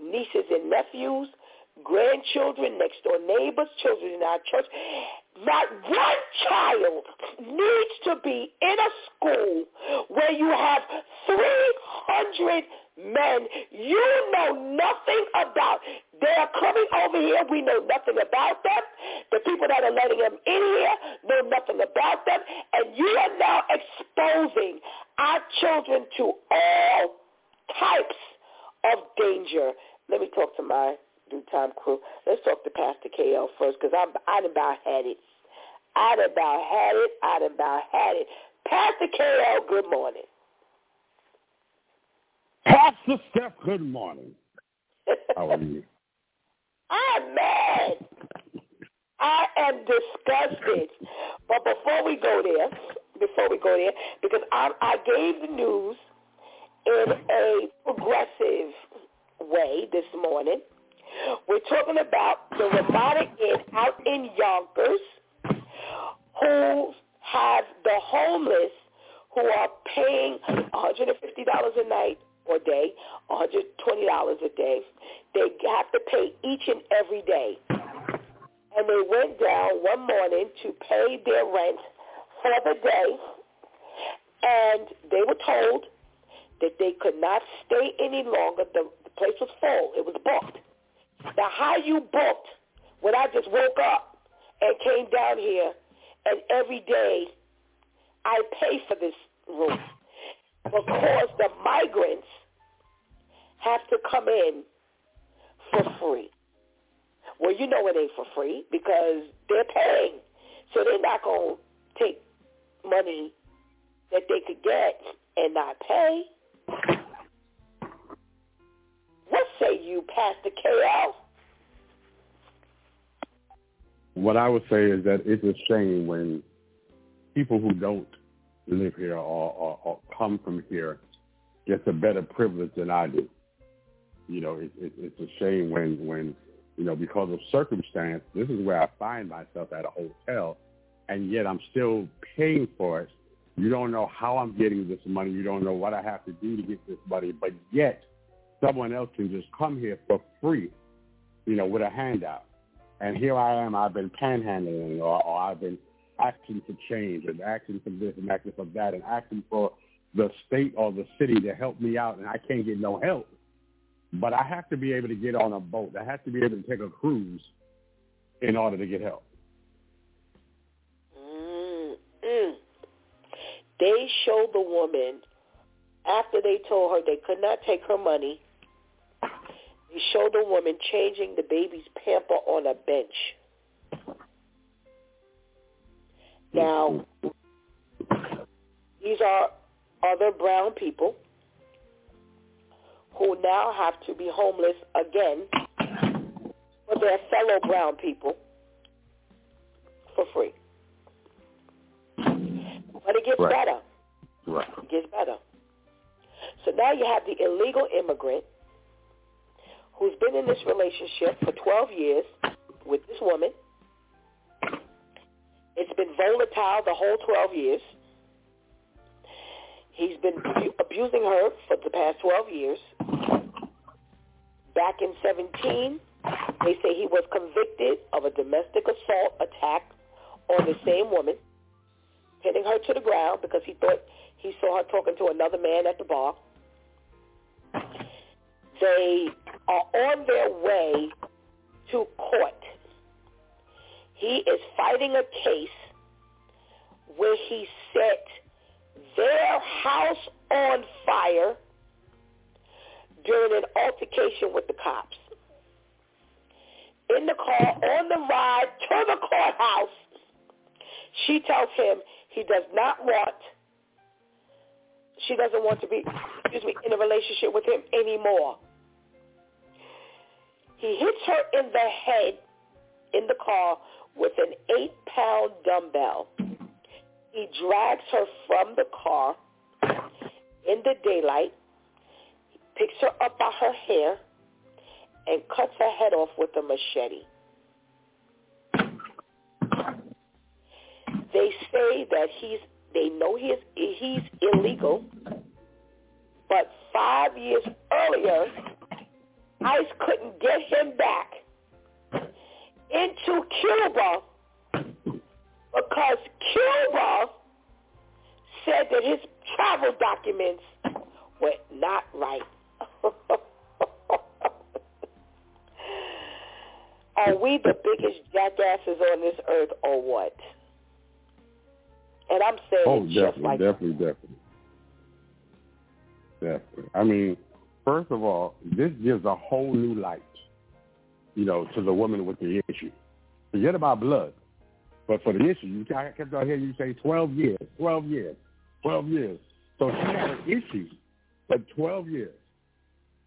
nieces and nephews, grandchildren, next door neighbors, children in our church, not one child needs to be in a school where you have 300 men you know nothing about. They are coming over here. We know nothing about them. The people that are letting them in here know nothing about them. And you are now exposing our children to all types of danger. Let me talk to my DEW time crew. Let's talk to Pastor KL first because I'd about had it. I'd about had it. I'd about had it. Pastor KL, good morning. Pastor Steph, good morning. How are you? [LAUGHS] I'm mad. I am disgusted. But before we go there, before we go there, because I, I gave the news in a progressive way this morning. We're talking about the Ramada Inn out in Yonkers who have the homeless who are paying $150 a night or day, $120 a day. They have to pay each and every day. And they went down one morning to pay their rent for the day, and they were told that they could not stay any longer. The, the place was full. It was booked. Now, how you booked when I just woke up and came down here, and every day I pay for this room because the migrants have to come in for free. Well, you know it ain't for free because they're paying. So they're not going to take money that they could get and not pay. What say you, Pastor KL? What I would say is that it's a shame when people who don't live here or, or, or come from here gets a better privilege than I do. You know, it, it, it's a shame when, when, you know, because of circumstance, this is where I find myself at a hotel, and yet I'm still paying for it. You don't know how I'm getting this money. You don't know what I have to do to get this money, but yet someone else can just come here for free, you know, with a handout. And here I am, I've been panhandling or, or I've been asking for change and asking for this and asking for that and asking for the state or the city to help me out and I can't get no help. But I have to be able to get on a boat. I have to be able to take a cruise in order to get help. Mm-mm. They showed the woman after they told her they could not take her money. They showed the woman changing the baby's pamper on a bench. Now, these are other brown people who now have to be homeless again for their fellow brown people for free. But it gets Right. better. Right. It gets better. So now you have the illegal immigrant who's been in this relationship for 12 years with this woman. It's been volatile the whole 12 years. He's been abusing her for the past 12 years. Back in 17, they say he was convicted of a domestic assault attack on the same woman, pinning her to the ground because he thought he saw her talking to another man at the bar. They are on their way to court. He is fighting a case where he set their house on fire during an altercation with the cops. In the car, on the ride to the courthouse, she tells him he does not want, she doesn't want to be, excuse me, in a relationship with him anymore. He hits her in the head in the car with an eight-pound dumbbell. He drags her from the car in the daylight, picks her up by her hair, and cuts her head off with a machete. They say that he's they know he's he's illegal, but five years earlier, ICE couldn't get him back into Cuba because Cuba said that his travel documents were not right. [LAUGHS] Are we the biggest jackasses on this earth or what? And I'm saying oh, it definitely, just like definitely, definitely, definitely. I mean, first of all, this gives a whole new light, you know, to the woman with the issue. Forget about blood, but for the issue, you kept on hearing you say 12 years, 12 years, 12 years. So she had an issue for 12 years.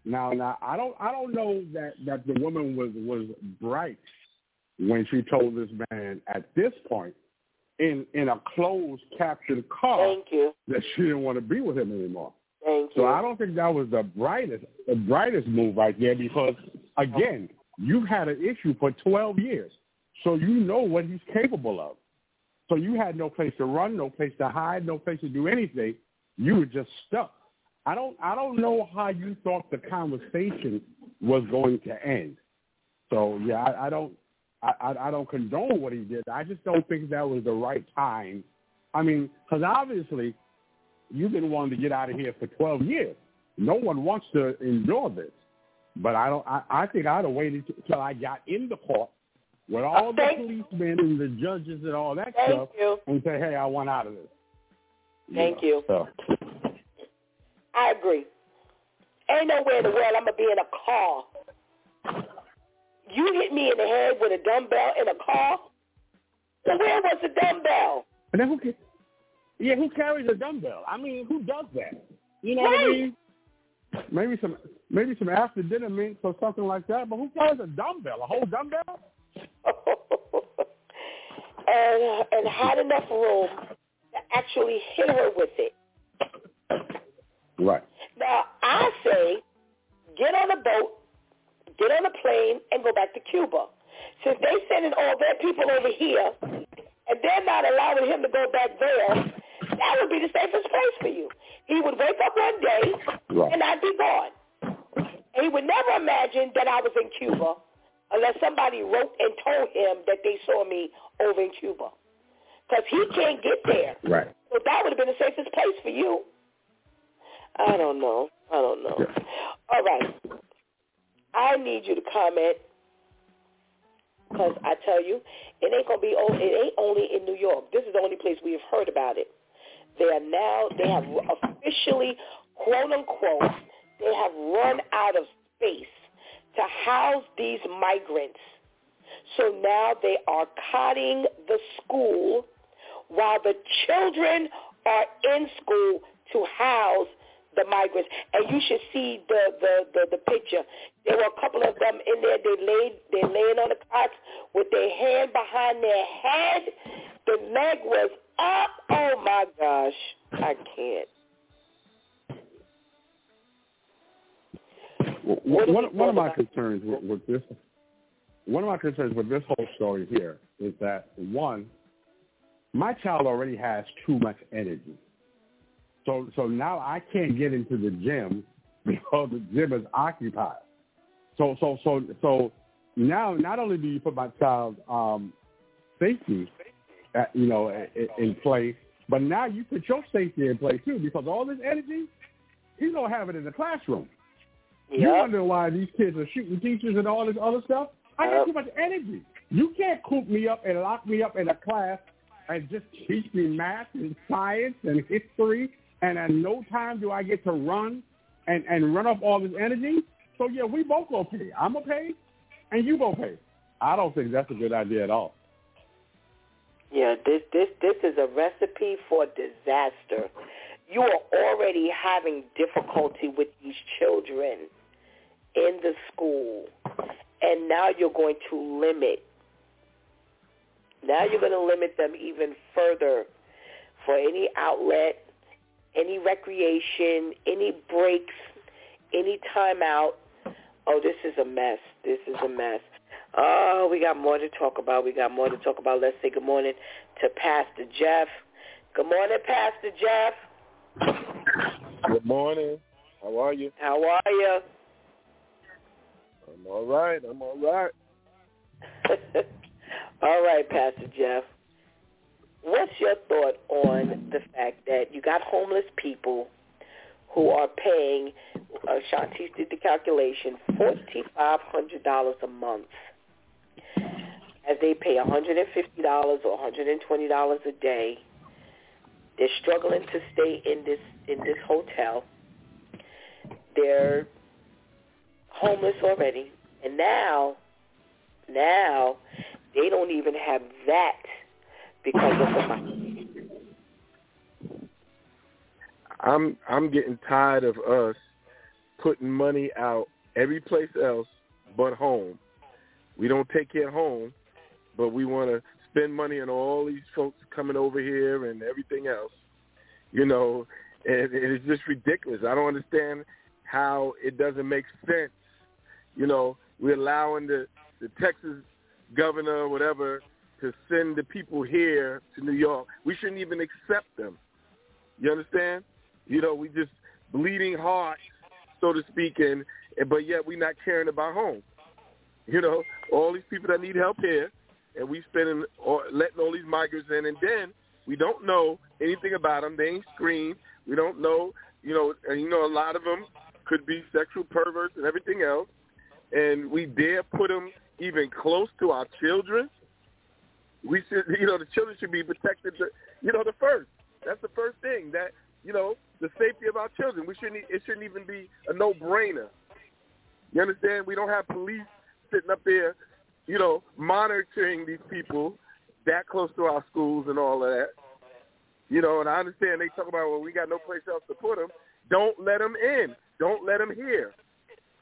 Now, now I don't, I don't know that that the woman was was bright when she told this man at this point in in a closed captured car Thank you. that she didn't want to be with him anymore. Thank So you. I don't think that was the brightest the brightest move right there because again, you've had an issue for twelve years. So you know what he's capable of. So you had no place to run, no place to hide, no place to do anything. You were just stuck. I don't I don't know how you thought the conversation was going to end. So yeah, I, I don't I, I, I don't condone what he did. I just don't think that was the right time. I mean, because obviously you've been wanting to get out of here for 12 years. No one wants to endure this. But I don't. I, I think I'd have waited till I got in the court with uh, all the Thank- policemen and the judges and all that Thank stuff, you. and say, "Hey, I want out of this." Thank know, you. So, I agree. Ain't nowhere in the world I'm gonna be in a car. You hit me in the head with a dumbbell in a car. So where was the dumbbell? and then who? Yeah, who carries a dumbbell? I mean, who does that? You know what I mean? Maybe some maybe some after dinner mints or something like that. But who carries a dumbbell? A whole dumbbell? [LAUGHS] and and had enough room to actually hit her with it. Right. Now I say, get on a boat, get on a plane, and go back to Cuba. Since they sending all their people over here, and they're not allowing him to go back there, that would be the safest place for you. He would wake up one day Right. and I'd be gone. He would never imagine that I was in Cuba unless somebody wrote and told him that they saw me over in Cuba. Because he can't get there. Right. So that would have been the safest place for you. I don't know. I don't know. Yeah. All right. I need you to comment because I tell you, it ain't gonna be. It ain't only in New York. This is the only place we have heard about it. They are now. They have officially, quote unquote, they have run out of space to house these migrants. So now they are cutting the school while the children are in school to house the migrants. And you should see the, the, the, the picture. There were a couple of them in there. They laid they're laying on the cots with their hand behind their head. The leg was up. Oh my gosh. I can't. Well, one, one of my concerns with, with this, one of my concerns with this whole story here is that one, my child already has too much energy. So, so now I can't get into the gym [LAUGHS] because the gym is occupied. So, so, so, so now not only do you put my child's um, safety, you know, in, play, but now you put your safety in play too because all this energy, he's gonna have it in the classroom. You wonder why these kids are shooting teachers and all this other stuff? I got Yep. too much energy. You can't coop me up and lock me up in a class and just teach me math and science and history, and at no time do I get to run and, and run off all this energy. So yeah, we both go pay. I'm gonna pay, and you go pay. I don't think that's a good idea at all. Yeah, this this this is a recipe for disaster. You are already having difficulty with these children in the school, and now you're going to limit. Now you're going to limit them even further for any outlet, any recreation, any breaks, any time out. Oh, this is a mess. This is a mess. Oh, we got more to talk about. We got more to talk about. Let's say good morning to Pastor Jeff. Good morning, Pastor Jeff. Good morning. How are you? How are you? I'm all right. I'm all right. [LAUGHS] all right, Pastor Jeff. What's your thought on the fact that you got homeless people who are paying, uh, Shantice did the calculation, $4,500 a month as they pay $150 or $120 a day. They're struggling to stay in this in this hotel. They're homeless already, and now, now they don't even have that because of the money. I'm I'm getting tired of us putting money out every place else but home. We don't take care home, but we want to spend money on all these folks coming over here and everything else. You know, and it's just ridiculous. I don't understand how it doesn't make sense. You know, we're allowing the the Texas governor or whatever to send the people here to New York. We shouldn't even accept them. You understand? You know, we just bleeding heart, so to speak, and but yet we're not caring about home. You know, all these people that need help here, and we spending or letting all these migrants in, and then we don't know anything about them. They ain't screened. We don't know, you know, and you know a lot of them could be sexual perverts and everything else, and we dare put them even close to our children. We should, [LAUGHS] you know, the children should be protected. To, you know, the first. That's the first thing. That you know, the safety of our children. We shouldn't. It shouldn't even be a no-brainer. You understand? We don't have police sitting up there, you know, monitoring these people that close to our schools and all of that. You know, and I understand they talk about, well, we got no place else to put them. Don't let them in. Don't let them here.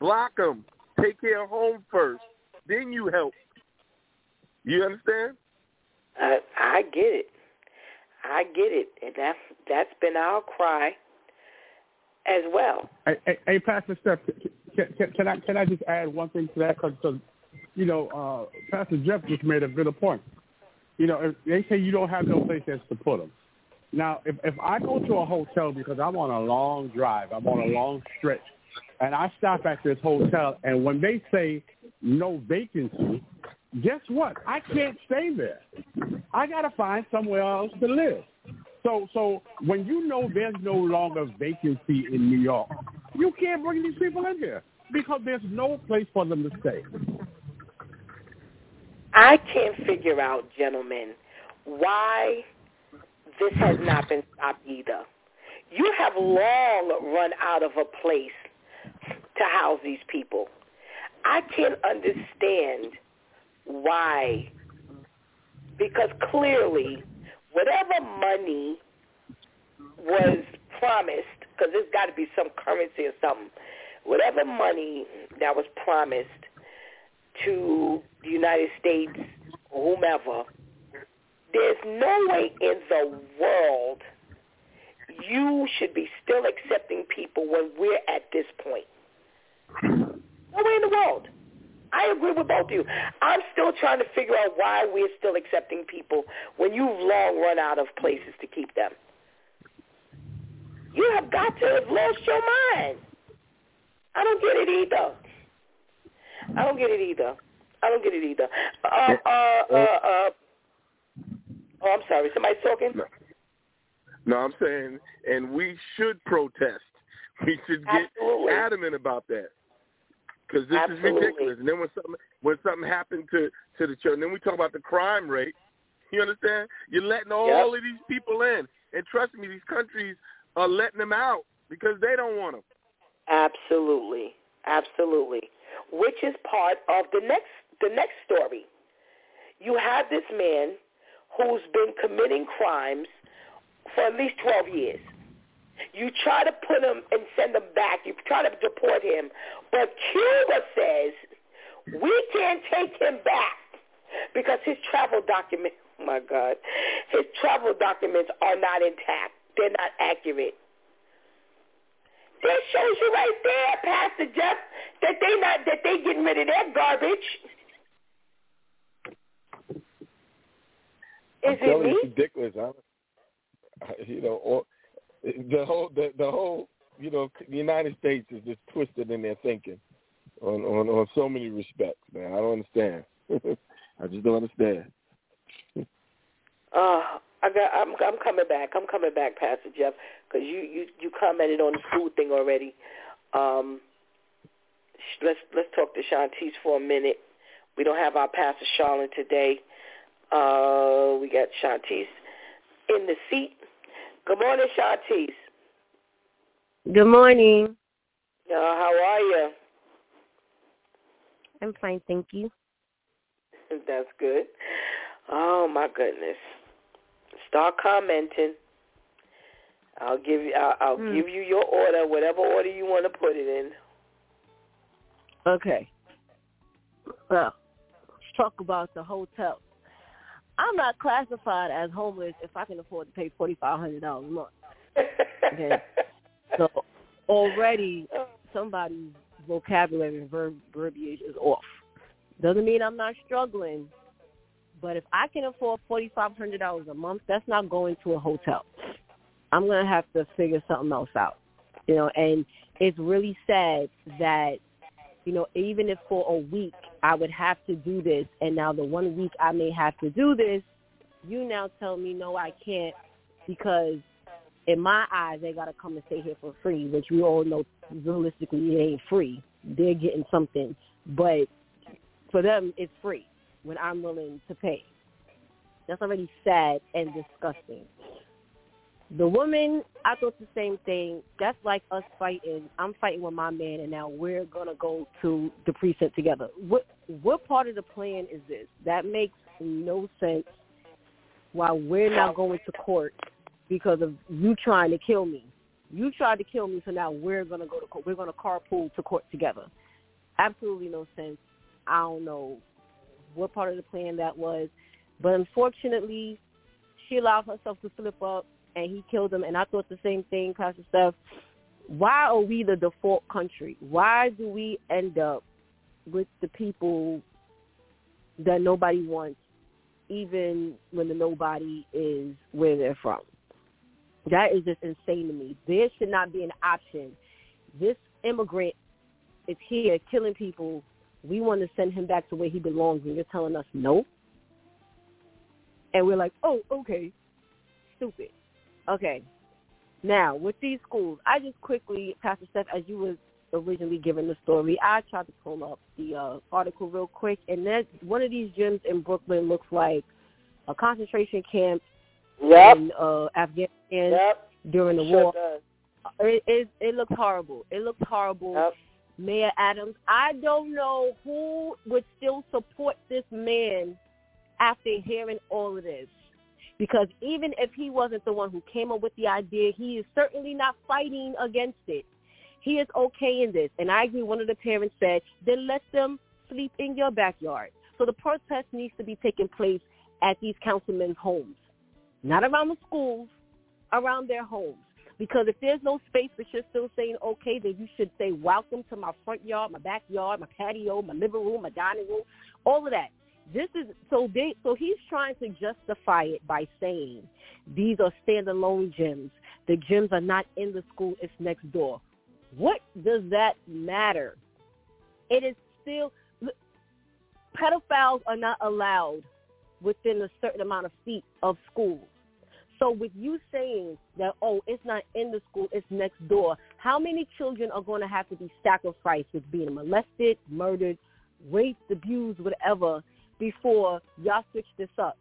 Block them. Take care of home first. Then you help. You understand? I I get it. I get it, and that's that's been our cry as well. Hey, hey, hey Pastor Steph, can, can, can, I can I just add one thing to that? Because you know, uh, Pastor Jeff just made a good point. You know, if they say you don't have no place else to put them. Now, if if I go to a hotel because I'm on a long drive, I'm on a long stretch, and I stop at this hotel, and when they say no vacancy, guess what? I can't stay there. I got to find somewhere else to live. So, so when you know there's no longer vacancy in New York, you can't bring these people in here because there's no place for them to stay. I can't figure out, gentlemen, why this has not been stopped either. You have long run out of a place to house these people. I can't understand why. Because clearly, whatever money was promised, because there's got to be some currency or something, whatever money that was promised to the United States or whomever, there's no way in the world you should be still accepting people when we're at this point. No way in the world. I agree with both of you. I'm still trying to figure out why we're still accepting people when you've long run out of places to keep them. You have got to have lost your mind. I don't get it either. I don't get it either. I don't get it either. Uh, uh, uh, uh, oh, I'm sorry. Somebody's talking? No. no, I'm saying, and we should protest. We should get Absolutely. adamant about that. because this Absolutely. is ridiculous. And then when something when something happened to to the children, then we talk about the crime rate. You understand? You're letting all Yep. of these people in, and trust me, these countries are letting them out because they don't want them. Absolutely, absolutely. Which is part of the next the next story. You have this man who's been committing crimes for at least twelve years. You try to put him and send him back. You try to deport him, but Cuba says we can't take him back because his travel document. [LAUGHS] Oh my God, his travel documents are not intact. They're not accurate. That shows you right there, Pastor Jeff, that they not that they getting rid of their garbage. Is I'm telling it you, me? it's ridiculous. I, I- you know, or, the whole the, the whole you know the United States is just twisted in their thinking on on on so many respects. Man, I don't understand. [LAUGHS] I just don't understand. Uh, I got. I'm. I'm coming back. I'm coming back, Pastor Jeff, because you you you commented on the food thing already. Um, let's let's talk to Shantice for a minute. We don't have our Pastor Charlotte today. Uh, we got Shantice in the seat. Good morning, Shantice. Good morning. Uh, how are you? I'm fine, thank you. [LAUGHS] That's good. Oh my goodness. Start commenting. I'll give you. I'll, I'll Hmm. give you your order, whatever order you want to put it in. Okay. Well, let's talk about the hotel. I'm not classified as homeless if I can afford to pay forty five hundred dollars a month. [LAUGHS] Okay. So already somebody's vocabulary and verb verbiage is off. Doesn't mean I'm not struggling, but if I can afford forty five hundred dollars a month, that's not going to a hotel. I'm gonna have to figure something else out. You know, and it's really sad that you know, even if for a week I would have to do this, and now the one week I may have to do this, you now tell me no, I can't because in my eyes they got to come and stay here for free, which we all know realistically it ain't free. They're getting something, but for them it's free when I'm willing to pay. That's already sad and disgusting. The woman, I thought the same thing. That's like us fighting. I'm fighting with my man, and now we're gonna go to the precinct together. What what part of the plan is this? That makes no sense. Why we're not going to court because of you trying to kill me. You tried to kill me, so now we're gonna go to court. We're gonna carpool to court together. Absolutely no sense. I don't know what part of the plan that was, but unfortunately, she allowed herself to slip up and he killed him. And I thought the same thing, Pastor Steph. Why are we the default country? Why do we end up with the people that nobody wants, even when the nobody is where they're from? That is just insane to me. There should not be an option. This immigrant is here killing people. We want to send him back to where he belongs, and you're telling us no? And we're like, oh, okay. Stupid. Okay. Now, with these schools, I just quickly, Pastor Steph, as you was originally given the story, I tried to pull up the uh, article real quick, and that one of these gyms in Brooklyn looks like a concentration camp Yep. in uh, Afghanistan Yep. during the Sure war. does. It, it it looks horrible. It looks horrible. Yep. Mayor Adams, I don't know who would still support this man after hearing all of this. Because even if he wasn't the one who came up with the idea, he is certainly not fighting against it. He is okay in this. And I agree, one of the parents said, then let them sleep in your backyard. So the protest needs to be taking place at these councilmen's homes. Not around the schools, around their homes. Because if there's no space but you're still saying okay, then you should say welcome to my front yard, my backyard, my patio, my living room, my dining room, all of that. This is so they so he's trying to justify it by saying these are standalone gyms. The gyms are not in the school, it's next door. What does that matter? It is still pedophiles are not allowed within a certain amount of feet of schools. So with you saying that, oh, it's not in the school, it's next door, How many children are going to have to be sacrificed with being molested, murdered, raped, abused, whatever, before y'all switch this up?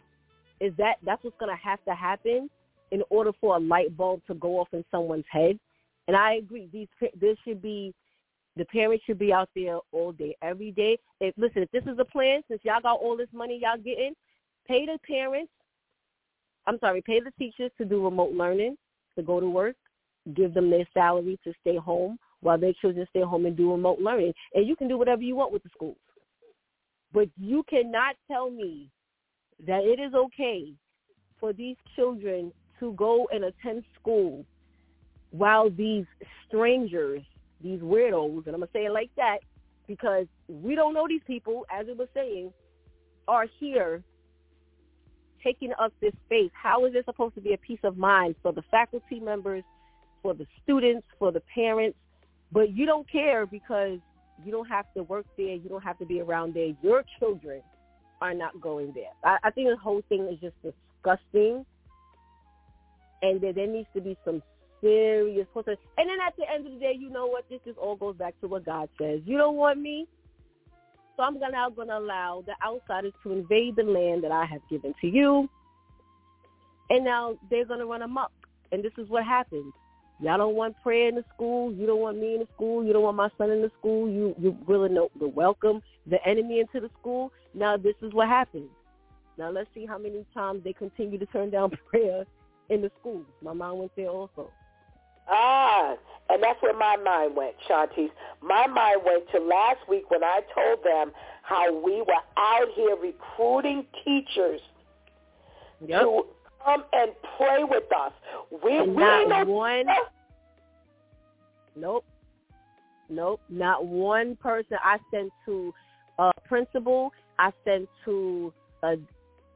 Is that that's what's going to have to happen in order for a light bulb to go off in someone's head? And I agree. These this should be the parents should be out there all day, every day. If listen, if this is a plan, since y'all got all this money y'all getting, pay the parents. I'm sorry, pay the teachers to do remote learning, to go to work, give them their salary to stay home while their children stay home and do remote learning. And you can do whatever you want with the schools. But you cannot tell me that it is okay for these children to go and attend school while these strangers, these weirdos, and I'm going to say it like that because we don't know these people, as it was saying, are here taking up this space. How is it supposed to be a peace of mind for the faculty members, for the students, for the parents? But you don't care because you don't have to work there. You don't have to be around there. Your children are not going there. I, I think the whole thing is just disgusting. And that there needs to be some serious process. And then at the end of the day, you know what? This just all goes back to what God says. You don't want me, so I'm now going to allow the outsiders to invade the land that I have given to you. And now they're going to run amok. And this is what happens. Y'all don't want prayer in the school. You don't want me in the school. You don't want my son in the school. You you're willing to, to welcome the enemy into the school. Now this is what happens. Now let's see how many times they continue to turn down [LAUGHS] prayer in the schools. My mom went there also. Ah, and that's where my mind went, Shantice. My mind went to last week when I told them how we were out here recruiting teachers yep. to come and pray with us. We and we not one. Nope. Nope. Not one person I sent to a principal. I sent to a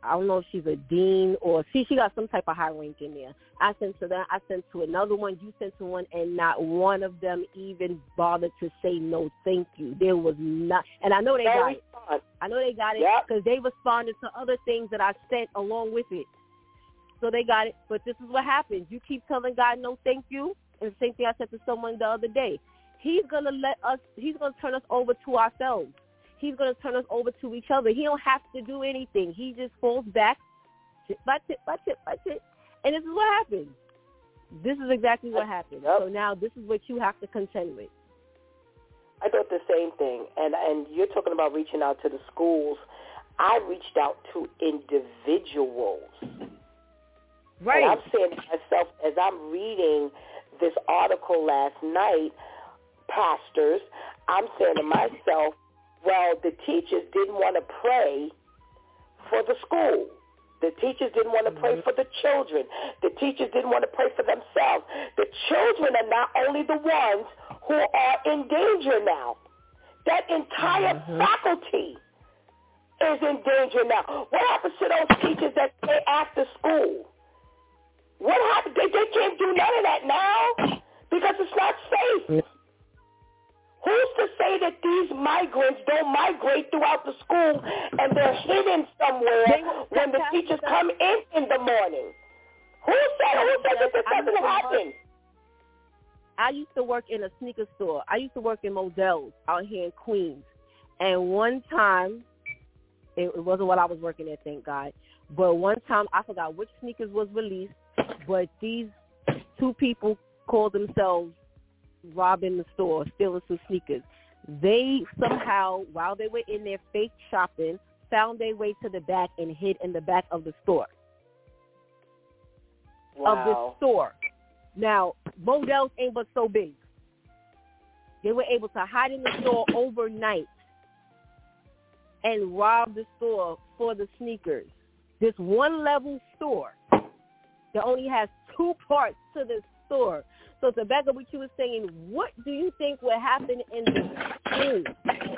I don't know if she's a dean or see she got some type of high rank in there. I sent to that. I sent to another one. You sent to one, and not one of them even bothered to say no, thank you. There was not, and I know they, they got respond. it. I know they got it Yep. because they responded to other things that I sent along with it. So they got it. But this is what happens. You keep telling God no, thank you, and the same thing I said to someone the other day. He's gonna let us. He's gonna turn us over to ourselves. He's going to turn us over to each other. He don't have to do anything. He just falls back, tip by tip by tip by and this is what happens. This is exactly what happens. Yep. So now this is what you have to contend with. I thought the same thing, and and you're talking about reaching out to the schools. I reached out to individuals. Right. And I'm saying to myself as I'm reading this article last night, pastors, I'm saying to myself, well, the teachers didn't want to pray for the school. The teachers didn't want to pray mm-hmm. for the children. The teachers didn't want to pray for themselves. The children are not only the ones who are in danger now. That entire mm-hmm. faculty is in danger now. What happens to those teachers that stay after school? What happened? They, they can't do none of that now because it's not safe. Who's to say that these migrants don't migrate throughout the school and they're hidden somewhere They when the teachers that- come in in the morning? Who said, who said that this doesn't happen? I used to work in a sneaker store. I used to work in Modell's out here in Queens. And one time, it, it wasn't what I was working at, thank God. But one time, I forgot which sneakers was released, but these two people called themselves robbing the store, stealing some sneakers. They somehow, while they were in their fake shopping, found their way to the back and hid in the back of the store. Of the store. Now, Modell's ain't but so big. They were able to hide in the store overnight and rob the store for the sneakers. This one level store that only has two parts to the store. So to back up what you were saying, what do you think will happen in the school?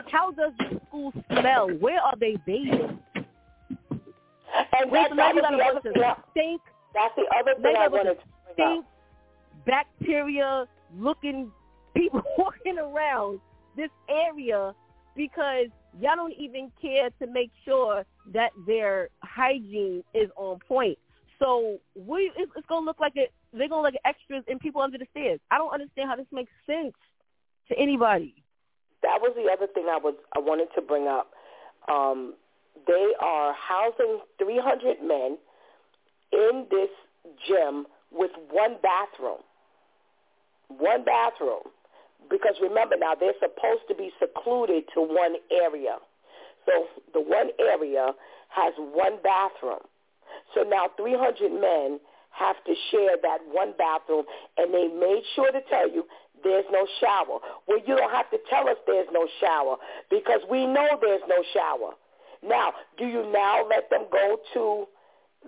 How does the school smell? Where are they bathing? And Where's that, the that was the other thing. I- stink That's the other thing I wanted to stink, bacteria looking people [LAUGHS] walking around this area because y'all don't even care to make sure that their hygiene is on point. So we, it's, it's gonna look like it. They're gonna look extras and people under the stairs. I don't understand how this makes sense to anybody. That was the other thing I was I wanted to bring up. Um, they are housing 300 men in this gym with one bathroom. One bathroom. Because remember now, they're supposed to be secluded to one area. So the one area has one bathroom. So now 300 men have to share that one bathroom, and they made sure to tell you there's no shower. Well, you don't have to tell us there's no shower because we know there's no shower. Now, do you now let them go to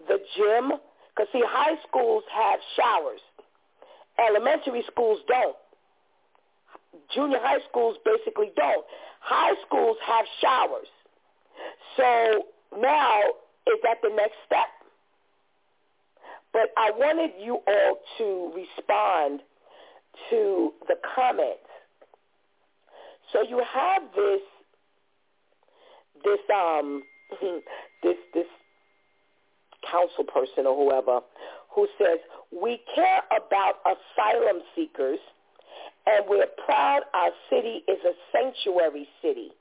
the gym? Because, see, high schools have showers. Elementary schools don't. Junior high schools basically don't. High schools have showers. So now is that the next step? But I wanted you all to respond to the comments. So you have this this um [LAUGHS] this this council person or whoever who says we care about asylum seekers and we're proud our city is a sanctuary city.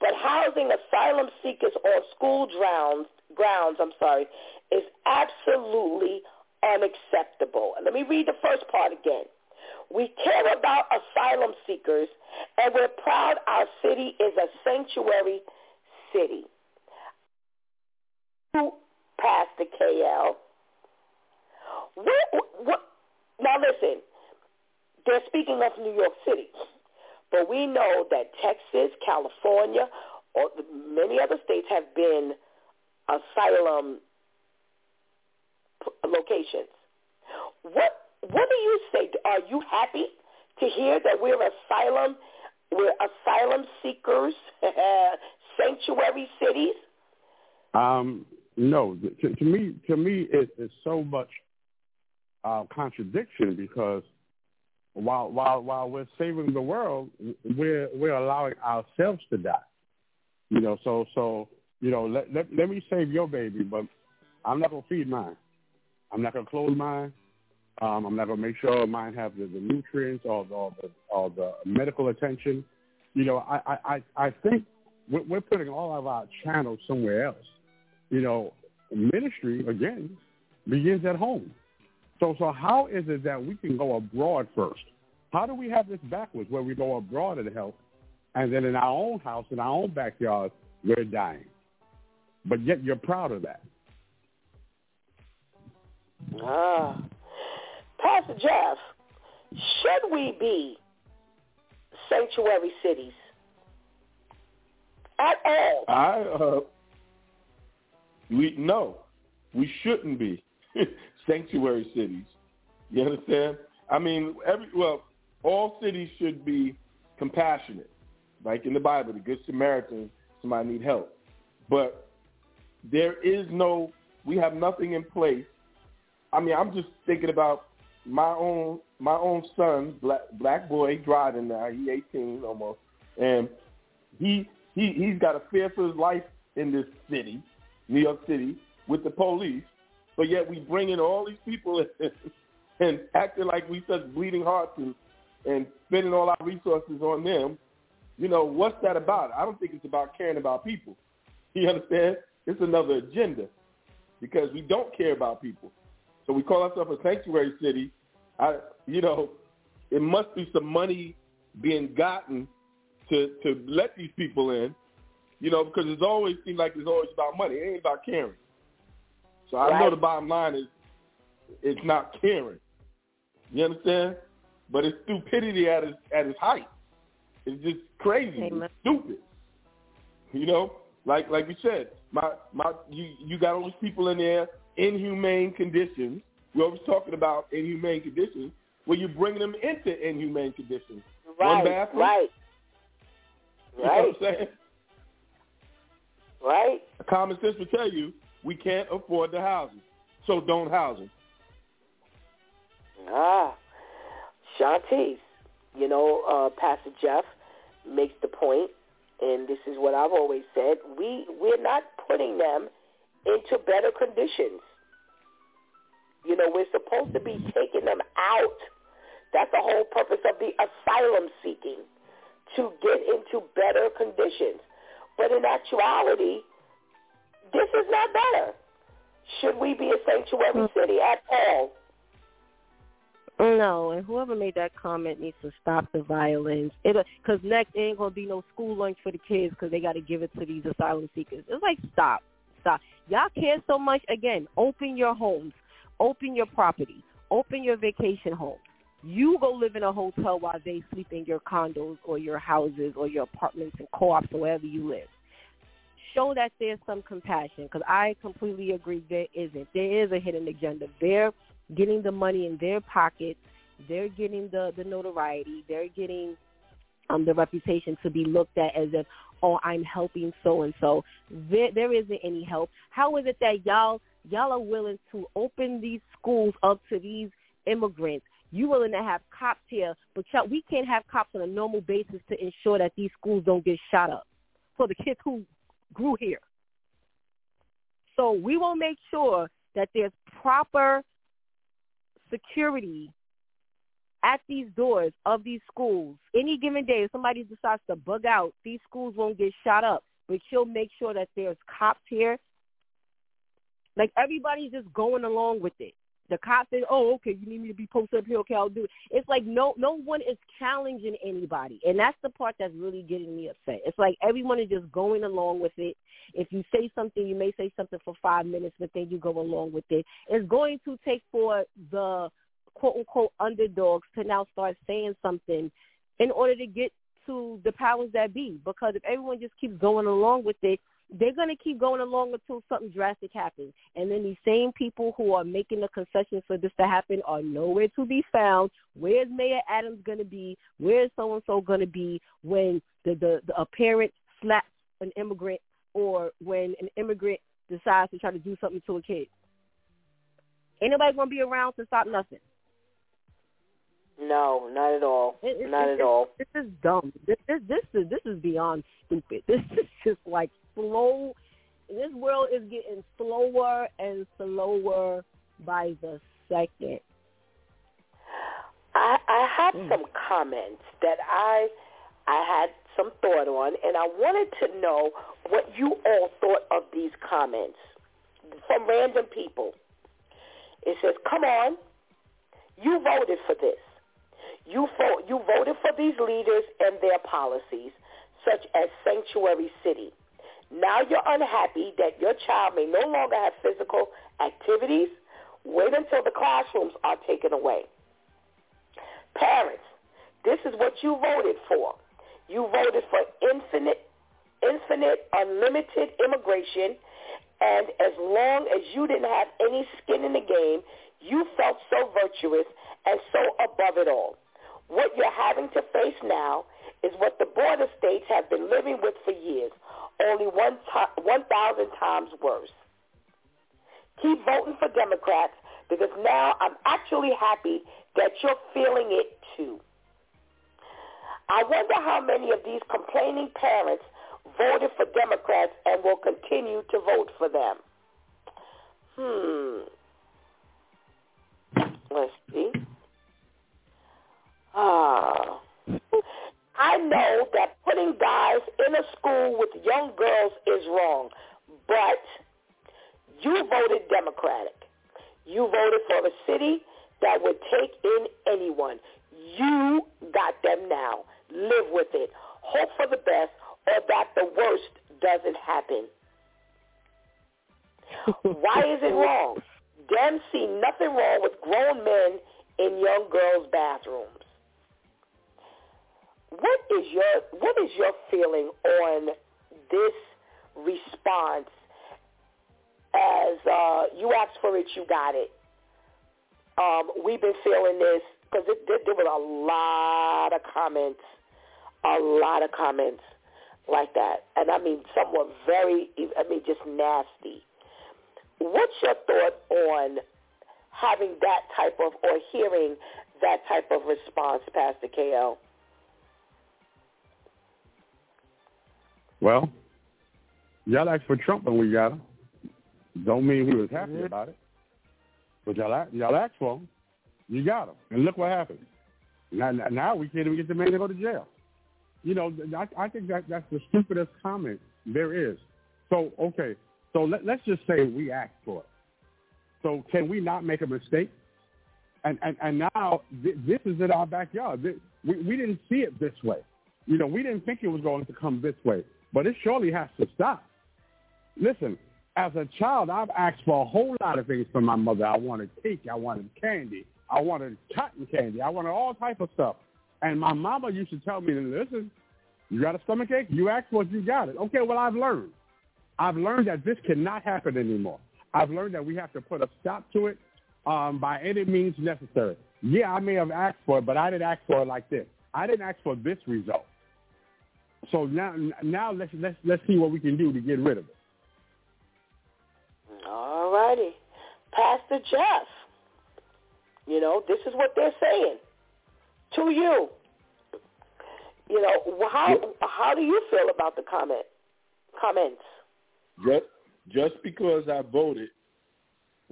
But housing asylum seekers on school grounds, grounds, I'm sorry, is absolutely unacceptable. Let me read the first part again. We care about asylum seekers, and we're proud our city is a sanctuary city. Pastor KL, what, what, now listen, they're speaking of New York City, but we know that Texas, California, or many other states have been asylum locations. What what do you say? Are you happy to hear that we're asylum we're asylum seekers, [LAUGHS] sanctuary cities? Um, no, to, to me, to me, it, it's so much uh, contradiction because while while while we're saving the world, we're we're allowing ourselves to die. You know, so so you know, let let, let me save your baby, but I'm not gonna feed mine. I'm not gonna clothe mine. Um, I'm not gonna make sure mine have the, the nutrients or, the or the medical attention. You know, I I I think we're, we're putting all of our channels somewhere else. You know, ministry again begins at home. So, so how is it that we can go abroad first? How do we have this backwards where we go abroad and help, and then in our own house, in our own backyard, we're dying? But yet you're proud of that. Ah. Pastor Jeff, should we be sanctuary cities at all? I, uh, we, no, we shouldn't be. [LAUGHS] sanctuary cities. You understand? I mean, every well, all cities should be compassionate, like in the Bible, the Good Samaritan, somebody need help. But there is no, we have nothing in place. I mean, I'm just thinking about my own my own son, black black boy, driving now. He 18 almost, and he he he's got a fear for his life in this city, New York City, with the police but yet we bring in all these people and, [LAUGHS] and acting like we such bleeding hearts and, and spending all our resources on them. You know, what's that about? I don't think it's about caring about people. [LAUGHS] You understand? It's another agenda because we don't care about people. So we call ourselves a sanctuary city. I, you know, it must be some money being gotten to to let these people in. You know, because it's always seems like it's always about money. It ain't about caring. So I right. know the bottom line is it's not caring. You understand? But it's stupidity at its at its height. It's just crazy. It's stupid. You know, like like you said, my my you you got all these people in there inhumane conditions. We're always talking about inhumane conditions. Where you're bringing them into inhumane conditions. Right. One bathroom. Right. You right. know what I'm saying? Right. Common sense will tell you we can't afford the housing. So don't house them. Ah, Shantice, you know, uh, Pastor Jeff makes the point, and this is what I've always said: we we're not putting them into better conditions. You know, we're supposed to be taking them out. That's the whole purpose of the asylum seeking, to get into better conditions. But in actuality, this is not better. Should we be a sanctuary mm. city at all? No, and whoever made that comment needs to stop the violence. Because uh, next ain't gonna be no school lunch for the kids because they got to give it to these asylum seekers. It's like stop, stop. Y'all care so much. Again, open your homes, open your property, open your vacation homes. You go live in a hotel while they sleep in your condos or your houses or your apartments and co-ops or wherever you live. Show that there's some compassion because I completely agree there isn't. There is a hidden agenda. They're getting the money in their pockets. They're getting the, the notoriety. They're getting um, the reputation to be looked at as if, oh, I'm helping so and so. There, isn't any help. How is it that y'all y'all are willing to open these schools up to these immigrants? You willing to have cops here, but y'all, we can't have cops on a normal basis to ensure that these schools don't get shot up for the kids who grew here. So we will make sure that there's proper security at these doors of these schools. Any given day, if somebody decides to bug out, these schools won't get shot up. But she'll make sure that there's cops here. Like everybody's just going along with it the cop said, "Oh, okay, you need me to be posted up here. Okay, I'll do it." It's like no, no one is challenging anybody, and that's the part that's really getting me upset. It's like everyone is just going along with it. If you say something, you may say something for five minutes, but then you go along with it. It's going to take for the quote unquote underdogs to now start saying something in order to get to the powers that be. Because if everyone just keeps going along with it, they're going to keep going along until something drastic happens. And then these same people who are making the concessions for this to happen are nowhere to be found. Where's Mayor Adams going to be? Where's so-and-so going to be when the, the, the a parent slaps an immigrant or when an immigrant decides to try to do something to a kid? Ain't nobody going to be around to stop nothing. No, not at all. It, not it, at all. This is dumb. This, this this is this is beyond stupid. [LAUGHS] This is just like slow. This world is getting slower and slower by the second. I I have mm. some comments that I I had some thought on, and I wanted to know what you all thought of these comments from random people. It says, "Come on, you voted for this. You vote, you voted for these leaders and their policies, such as sanctuary city. Now you're unhappy that your child may no longer have physical activities. Wait until the classrooms are taken away. Parents, this is what you voted for. You voted for infinite, infinite, unlimited immigration, and as long as you didn't have any skin in the game, you felt so virtuous and so above it all. What you're having to face now is what the border states have been living with for years, only 1,000 times worse. Keep voting for Democrats because now I'm actually happy that you're feeling it too. I wonder how many of these complaining parents voted for Democrats and will continue to vote for them. Hmm. Let's see. Ah. I know that putting guys in a school with young girls is wrong, but you voted Democratic. You voted for a city that would take in anyone. You got them now. Live with it. Hope for the best or that the worst doesn't happen. Why is it wrong? Dem see nothing wrong with grown men in young girls' bathrooms what is your what is your feeling on this response? As uh, you asked for it, you got it. Um, we've been feeling this because there, were a lot of comments, a lot of comments like that, and I mean some were very, I mean just nasty. What's your thought on having that type of or hearing that type of response, Pastor KL? Well, y'all asked for Trump when we got him. Don't mean we was happy about it. But y'all, y'all asked for him. You got him. And look what happened. Now, now we can't even get the man to go to jail. You know, I, I think that that's the stupidest comment there is. So, okay, so let, let's just say we asked for it. So can we not make a mistake? And and, and now th- this is in our backyard. We, we didn't see it this way. You know, we didn't think it was going to come this way. But it surely has to stop. Listen, as a child, I've asked for a whole lot of things from my mother. I wanted cake. I wanted candy. I wanted cotton candy. I wanted all type of stuff. And my mama used to tell me, listen, you got a stomach ache? You ask for it, you got it. Okay, well, I've learned. I've learned that this cannot happen anymore. I've learned that we have to put a stop to it um, by any means necessary. Yeah, I may have asked for it, but I didn't ask for it like this. I didn't ask for this result. So now, now let's let's let's see what we can do to get rid of it. All righty, Pastor Jeff. You know, this is what they're saying to you. You know, how how do you feel about the comment comments? Just just because I voted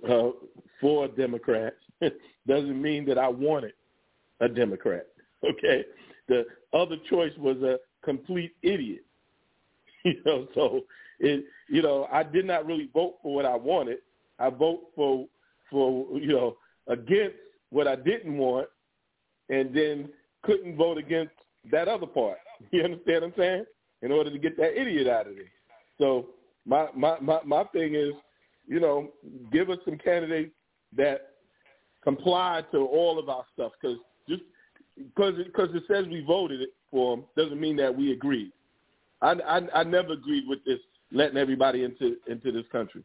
uh, for Democrats [LAUGHS] doesn't mean that I wanted a Democrat. [LAUGHS] Okay, the other choice was a complete idiot. [LAUGHS] You know, so it you know I did not really vote for what I wanted. I vote for for you know against what I didn't want, and then couldn't vote against that other part. [LAUGHS] You understand what I'm saying? In order to get that idiot out of there. So my my my, my thing is, you know, give us some candidates that comply to all of our stuff because just because because it says we voted for doesn't mean that we agreed. I, I I never agreed with this letting everybody into into this country.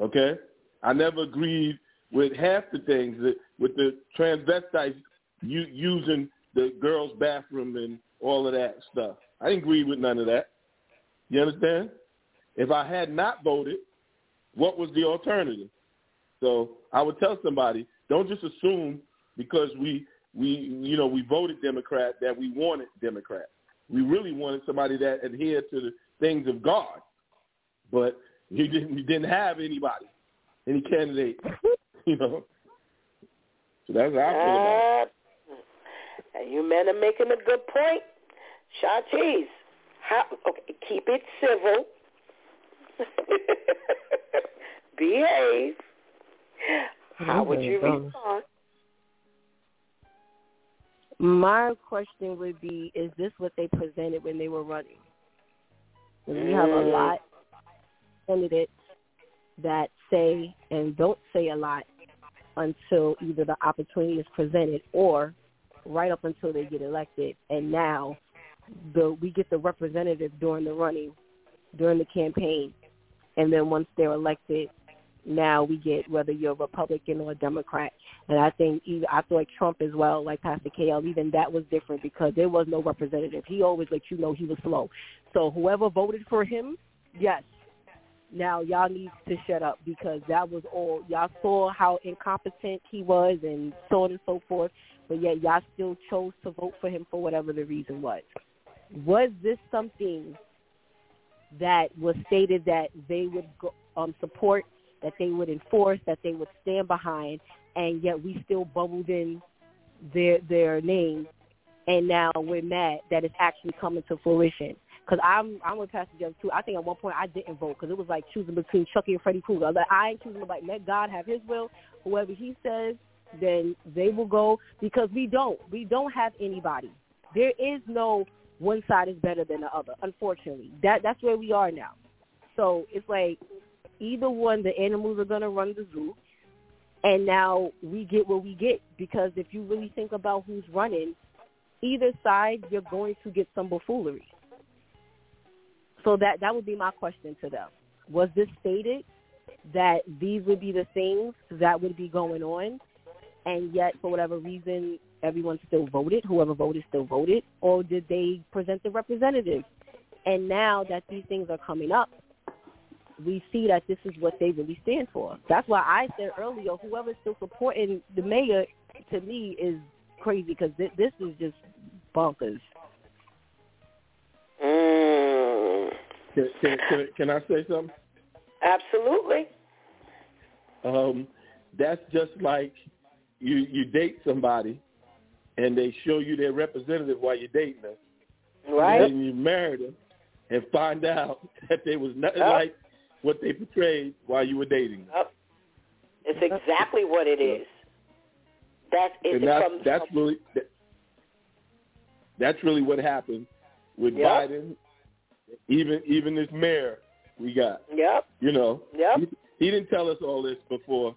Okay, I never agreed with half the things that with the transvestites using the girls' bathroom and all of that stuff. I didn't agree with none of that. You understand? If I had not voted, what was the alternative? So I would tell somebody, don't just assume because we we you know we voted Democrat that we wanted Democrat. We really wanted somebody that adhered to the things of God, but we didn't we didn't have anybody, any candidate, [LAUGHS] you know. So that's how I feel about uh, You men are making a good point, Shantice. How? Okay, keep it civil. [LAUGHS] Behave. How would you respond? My question would be, is this what they presented when they were running? we have a Mm. lot of candidates that say and don't say a lot until either the opportunity is presented or right up until they get elected. And now the we get the representative during the running, during the campaign, and then once they're elected, now we get whether you're a Republican or Democrat. And I think even I thought Trump as well, like Pastor KL, even that was different because there was no representative. He always let you know he was slow. So whoever voted for him, yes. Now y'all need to shut up because that was all y'all saw how incompetent he was and so on and so forth. But yet y'all still chose to vote for him for whatever the reason was. Was this something that was stated that they would go, um, support, that they would enforce, that they would stand behind, and yet we still bubbled in their their name, and now we're mad that it's actually coming to fruition. Because I'm I'm with Pastor Jeff too. I think at one point I didn't vote because it was like choosing between Chucky and Freddy Krueger. Like, I ain't choosing like let God have His will. Whoever He says, then they will go. Because we don't we don't have anybody. There is no one side is better than the other. Unfortunately, that that's where we are now. So it's like either one, the animals are gonna run the zoo, and now we get what we get. Because if you really think about who's running, either side, you're going to get some buffoonery. So that that would be my question to them. Was this stated that these would be the things that would be going on, and yet for whatever reason everyone still voted, whoever voted still voted, or did they present the representatives? And now that these things are coming up, we see that this is what they really stand for. That's why I said earlier, whoever's still supporting the mayor, to me, is crazy because th- this is just bonkers. Mm, Can, can, can, can I say something? absolutely. Um, that's just like you you date somebody and they show you their representative while you're dating them. Right. And then you marry them and find out [LAUGHS] that they was nothing yep. like what they portrayed while you were dating. Yep. It's exactly what it is. That is and that's, that's from, really that, that's really what happened with yep. Biden. Even even this mayor we got. Yep. You know. Yep. He, he didn't tell us all this before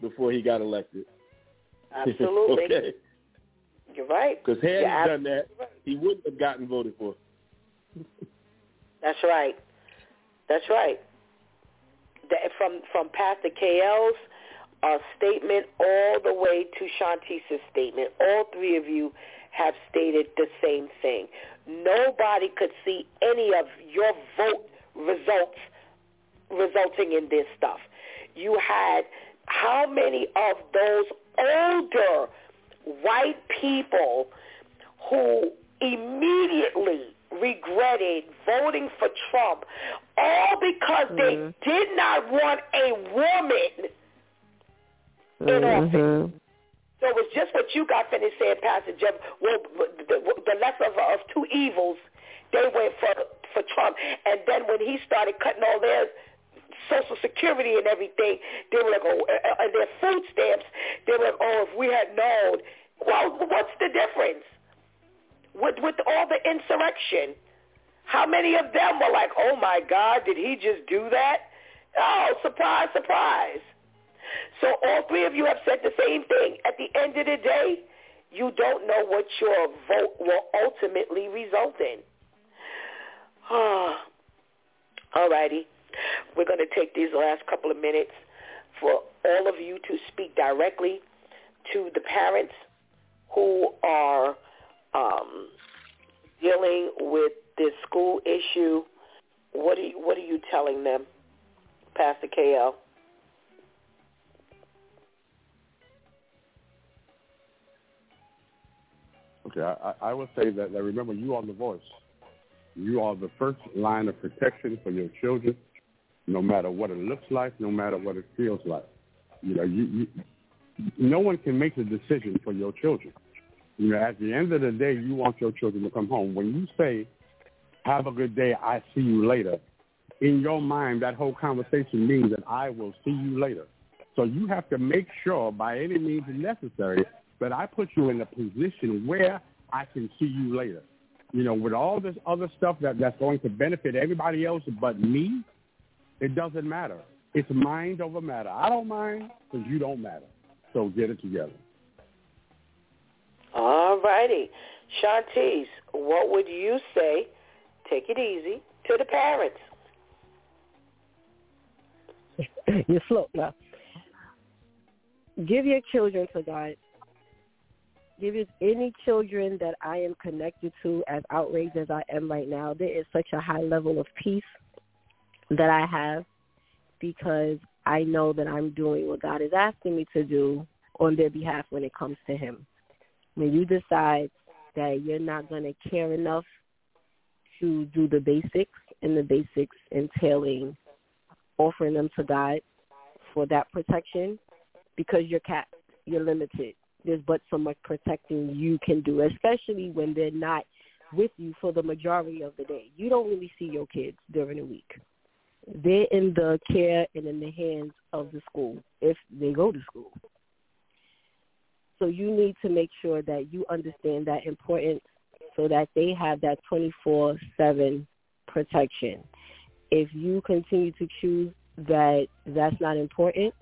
before he got elected. [LAUGHS] Absolutely. okay. You're right. Because had he done that, right. he wouldn't have gotten voted for. [LAUGHS] That's right. That's right. That from from Pastor KL's uh, statement all the way to Shantice's statement, all three of you have stated the same thing. Nobody could see any of your vote results resulting in this stuff. You had how many of those older white people who immediately regretted voting for Trump all because mm-hmm. they did not want a woman in mm-hmm. office. So it was just what you got finished saying, Pastor Jeff. Well, the, the lesser of, of two evils, they went for for Trump. And then when he started cutting all their Social Security and everything, they were like, oh, and their food stamps, they were like, oh, if we had known. Well, what's the difference? With with all the insurrection, how many of them were like, oh my God, did he just do that? Oh, surprise, surprise. So all three of you have said the same thing. At the end of the day, you don't know what your vote will ultimately result in. [SIGHS] all righty. We're going to take these last couple of minutes for all of you to speak directly to the parents who are um, dealing with this school issue. What are you, what are you telling them, Pastor KL? Okay, I, I would say that, that remember you are the voice. You are the first line of protection for your children, no matter what it looks like, no matter what it feels like. You know, you, you no one can make the decision for your children. You know, at the end of the day, you want your children to come home. When you say, "Have a good day, I see you later," in your mind, that whole conversation means that I will see you later. So you have to make sure, by any means necessary, that I put you in a position where I can see you later. You know, with all this other stuff that, that's going to benefit everybody else but me, it doesn't matter. It's mind over matter. I don't mind because you don't matter. So get it together. All righty. Shantice, what would you say, take it easy, to the parents? [CLEARS THROAT] You're slow now. Give your children to God there is any children that I am connected to as outraged as I am right now, there is such a high level of peace that I have because I know that I'm doing what God is asking me to do on their behalf when it comes to him. When you decide that you're not going to care enough to do the basics, and the basics entailing offering them to God for that protection, because you're capped, you're limited there's but so much protecting you can do, especially when they're not with you for the majority of the day. You don't really see your kids during the week. They're in the care and in the hands of the school if they go to school. So you need to make sure that you understand that importance so that they have that 24-7 protection. If you continue to choose that that's not important,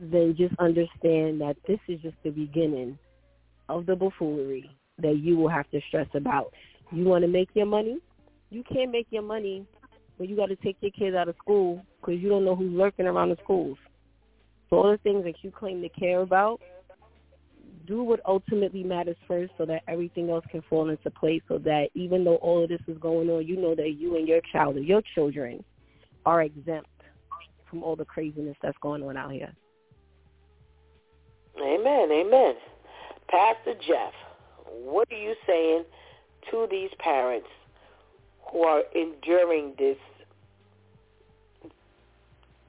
then just understand that this is just the beginning of the buffoonery that you will have to stress about. You want to make your money? You can't make your money when you got to take your kids out of school because you don't know who's lurking around the schools. So all the things that you claim to care about, do what ultimately matters first so that everything else can fall into place so that even though all of this is going on, you know that you and your child or your children are exempt from all the craziness that's going on out here. Amen, amen. Pastor Jeff, what are you saying to these parents who are enduring this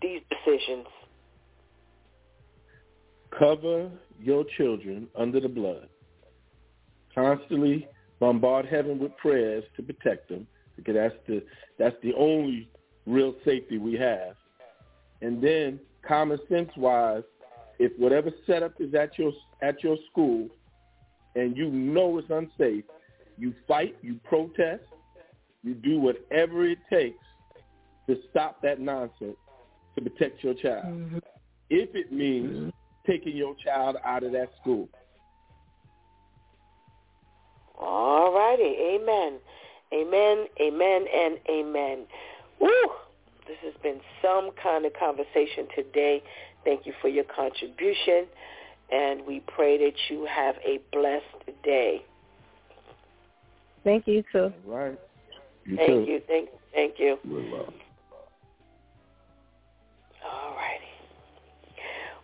these decisions? Cover your children under the blood. Constantly bombard heaven with prayers to protect them because that's the that's the only real safety we have. And then common sense wise, if whatever setup is at your at your school and you know it's unsafe, you fight, you protest, you do whatever it takes to stop that nonsense to protect your child. Mm-hmm. If it means mm-hmm. Taking your child out of that school. All righty. Amen. Amen, amen, and amen. Woo! This has been some kind of conversation today. Thank you for your contribution, and we pray that you have a blessed day. Thank you, too. All right. You thank too. you. Thank, thank you.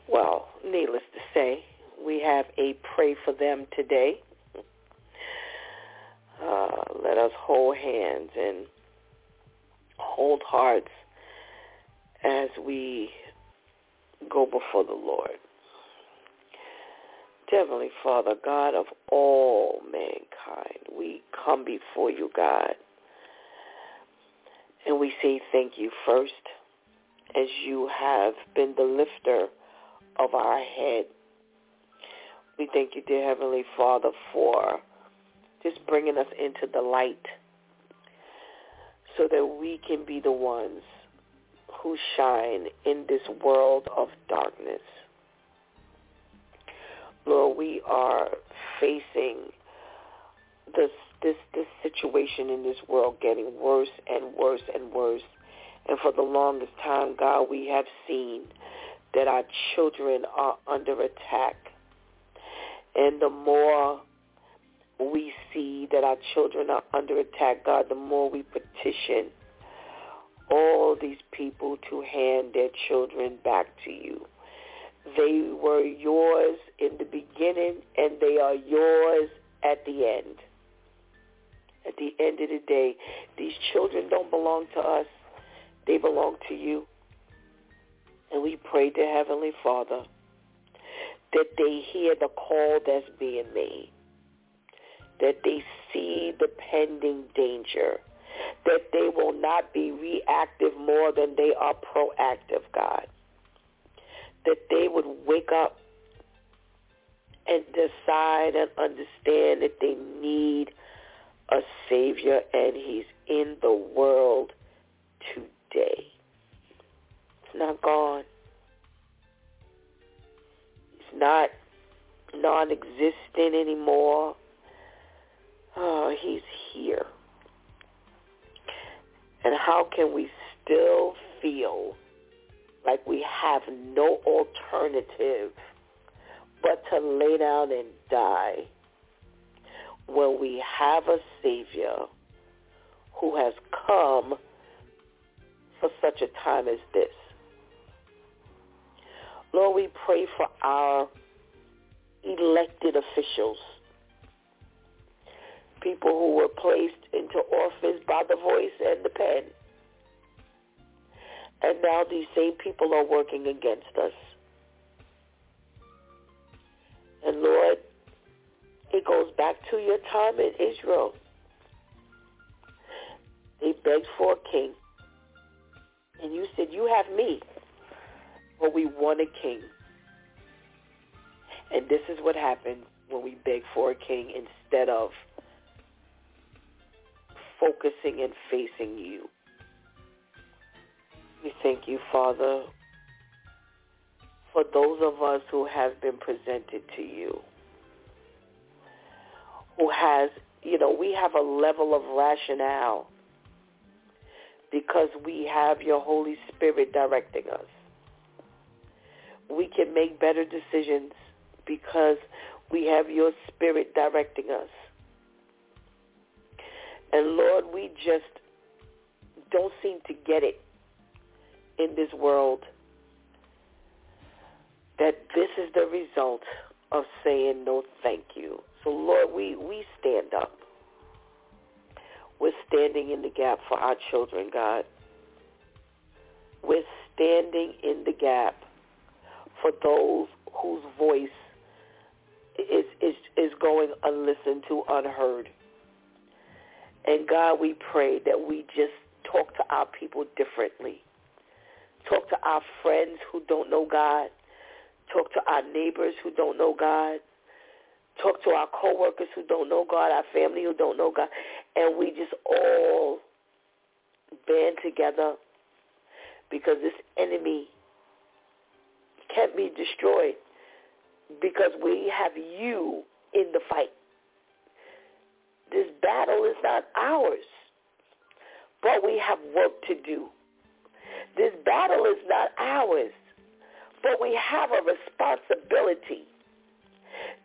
Well, needless to say, we have a pray for them today. Uh, let us hold hands and hold hearts as we go before the Lord. Heavenly Father, God of all mankind, we come before you, God. And we say thank you first as you have been the lifter of our head. We thank you, dear Heavenly Father, for just bringing us into the light so that we can be the ones who shine in this world of darkness. Lord, we are facing this this this situation in this world getting worse and worse and worse. And for the longest time, God, we have seen that our children are under attack. And the more we see that our children are under attack, God, the more we petition all these people to hand their children back to you. They were yours in the beginning and they are yours at the end. At the end of the day, these children don't belong to us. They belong to you. And we pray to Heavenly Father that they hear the call that's being made that they see the pending danger, that they will not be reactive more than they are proactive, God. That they would wake up and decide and understand that they need a Savior and he's in the world today. Not gone. It's not non-existent anymore. Oh, he's here. And how can we still feel like we have no alternative but to lay down and die when we have a Savior who has come for such a time as this? Lord, we pray for our elected officials people who were placed into office by the voice and the pen. And now these same people are working against us. And Lord, it goes back to your time in Israel. They begged for a king. And you said, you have me, but we want a king. And this is what happens when we beg for a king instead of focusing and facing you. We thank you, Father, for those of us who have been presented to you, who has, you know, we have a level of rationale because we have your Holy Spirit directing us. We can make better decisions because we have your Spirit directing us. And Lord, we just don't seem to get it in this world that this is the result of saying no thank you. So Lord, we, we stand up. We're standing in the gap for our children, God. We're standing in the gap for those whose voice is is is going unlistened to, unheard. And God, we pray that we just talk to our people differently. Talk to our friends who don't know God. Talk to our neighbors who don't know God. Talk to our coworkers who don't know God, our family who don't know God. And we just all band together because this enemy can't be destroyed because we have you in the fight. This battle is not ours, but we have work to do. This battle is not ours, but we have a responsibility.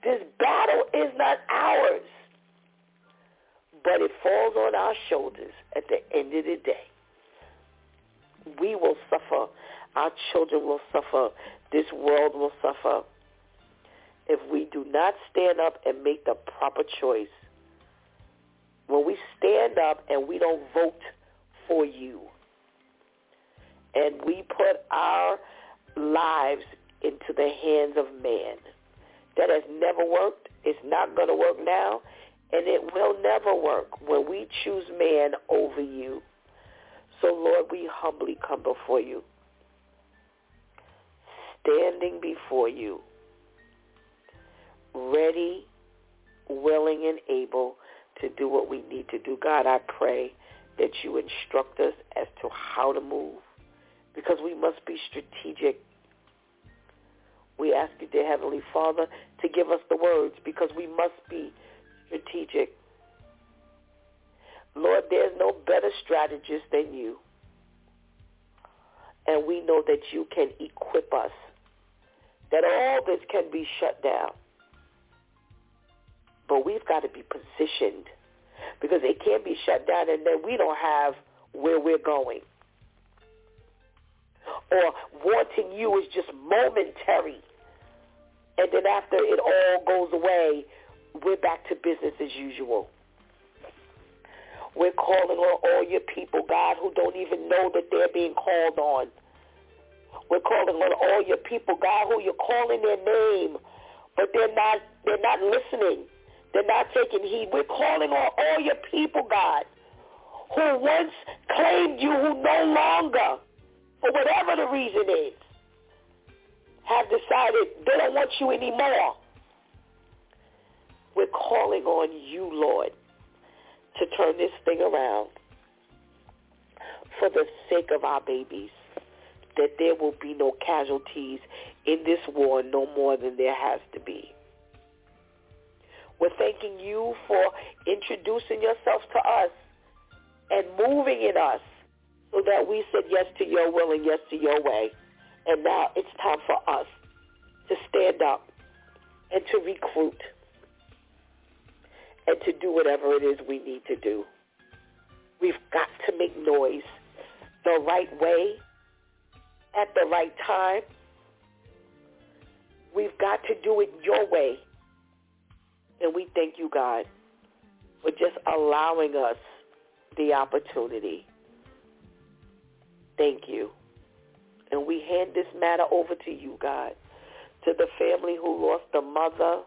This battle is not ours, but it falls on our shoulders at the end of the day. We will suffer. Our children will suffer. This world will suffer if we do not stand up and make the proper choice. When we stand up and we don't vote for you, and we put our lives into the hands of man, that has never worked. It's not going to work now, and it will never work when we choose man over you. So, Lord, we humbly come before you, standing before you, ready, willing, and able to do what we need to do. God, I pray that you instruct us as to how to move because we must be strategic. We ask you, dear Heavenly Father, to give us the words because we must be strategic. Lord, there's no better strategist than you. And we know that you can equip us, that all this can be shut down. But we've got to be positioned because it can't be shut down and then we don't have where we're going. Or wanting you is just momentary. And then after it all goes away, we're back to business as usual. We're calling on all your people, God, who don't even know that they're being called on. We're calling on all your people, God, who you're calling their name, but they're not they're not listening. They're not taking heed. We're calling on all your people, God, who once claimed you, who no longer, for whatever the reason is, have decided they don't want you anymore. We're calling on you, Lord, to turn this thing around for the sake of our babies, that there will be no casualties in this war no more than there has to be. We're thanking you for introducing yourself to us and moving in us so that we said yes to your will and yes to your way. And now it's time for us to stand up and to recruit and to do whatever it is we need to do. We've got to make noise the right way at the right time. We've got to do it your way. And we thank you, God, for just allowing us the opportunity. Thank you. And we hand this matter over to you, God, to the family who lost a mother,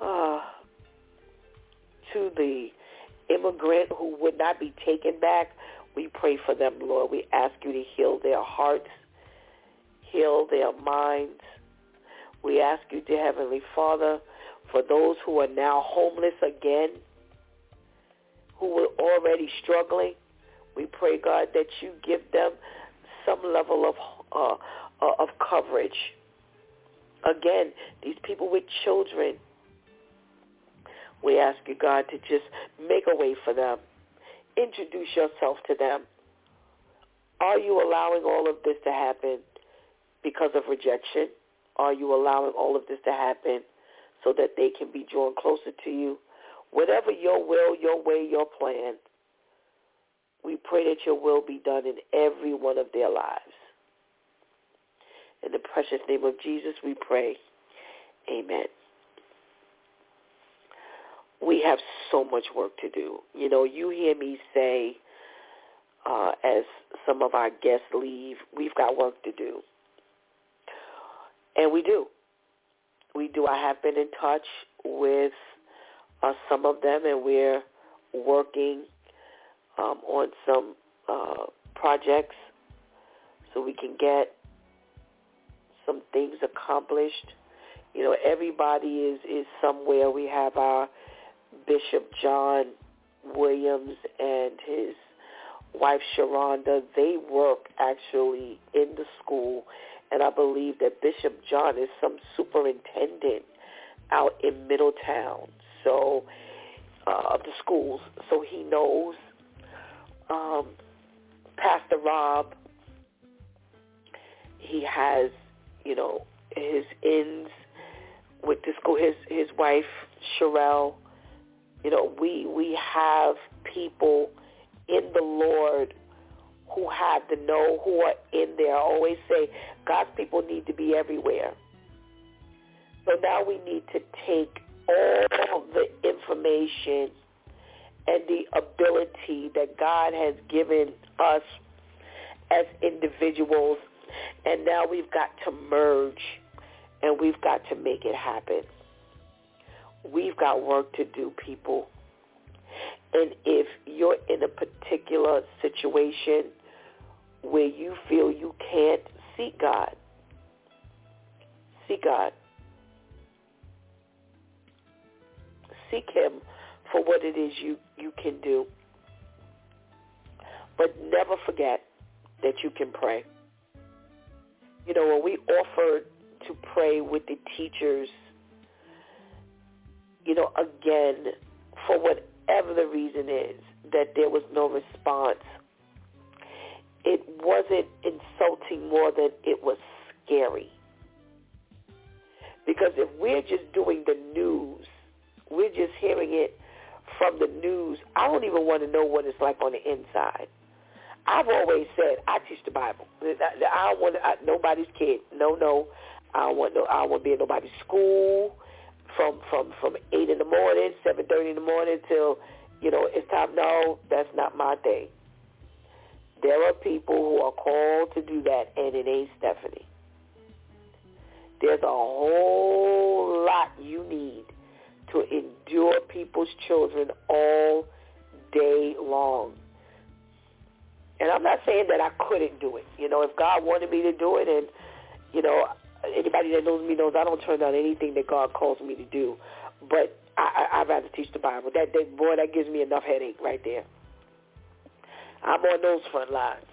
uh, to the immigrant who would not be taken back. We pray for them, Lord. We ask you to heal their hearts, heal their minds. We ask you, dear Heavenly Father, for those who are now homeless again, who were already struggling. We pray, God, that you give them some level of uh, uh, of coverage. Again, these people with children, we ask you, God, to just make a way for them. Introduce yourself to them. Are you allowing all of this to happen because of rejection? Are you allowing all of this to happen so that they can be drawn closer to you. Whatever your will, your way, your plan, we pray that your will be done in every one of their lives. In the precious name of Jesus, we pray. Amen. We have so much work to do. You know, you hear me say, uh, as some of our guests leave, we've got work to do. And we do. We do. I have been in touch with uh, some of them, and we're working um, on some uh, projects so we can get some things accomplished. You know, everybody is is somewhere. We have our Bishop John Williams and his wife Sharonda. They work actually in the school, and I believe that Bishop John is some superintendent out in Middletown. So uh, of the schools, so he knows um, Pastor Rob. He has, you know, his ins with the school. His his wife Sherelle. You know, we we have people in the Lord who have the know, who are in there. I always say God's people need to be everywhere. So now we need to take all the information and the ability that God has given us as individuals, and now we've got to merge and we've got to make it happen. We've got work to do, people. And if you're in a particular situation where you feel you can't, seek God. Seek God. Seek him for what it is you, you can do. But never forget that you can pray. You know, when we offered to pray with the teachers, you know, again, for whatever the reason is, that there was no response, it wasn't insulting more than it was scary. Because if we're just doing the news, we're just hearing it from the news. I don't even want to know what it's like on the inside. I've always said I teach the Bible. I don't want I, nobody's kid. No, no. I don't want no. I don't want to be in nobody's school from from from eight in the morning, seven thirty in the morning till you know it's time. No, that's not my thing. There are people who are called to do that, and it ain't Stephanie. There's a whole lot you need to endure people's children all day long. And I'm not saying that I couldn't do it. You know, if God wanted me to do it, and you know, anybody that knows me knows I don't turn down anything that God calls me to do. But I, I, I'd rather teach the Bible. That, that boy, that gives me enough headache right there. I'm on those front lines.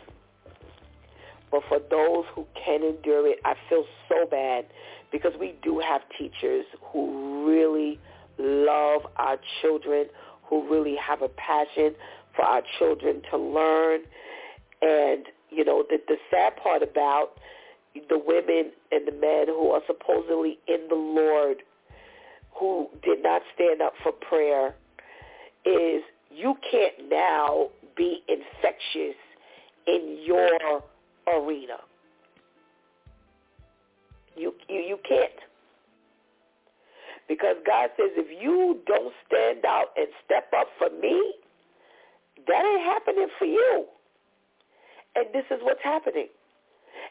But for those who can endure it, I feel so bad because we do have teachers who really love our children, who really have a passion for our children to learn. And, you know, the, the sad part about the women and the men who are supposedly in the Lord who did not stand up for prayer is you can't now be infectious in your arena. You, you, you can't. Because God says, if you don't stand out and step up for me, that ain't happening for you. And this is what's happening.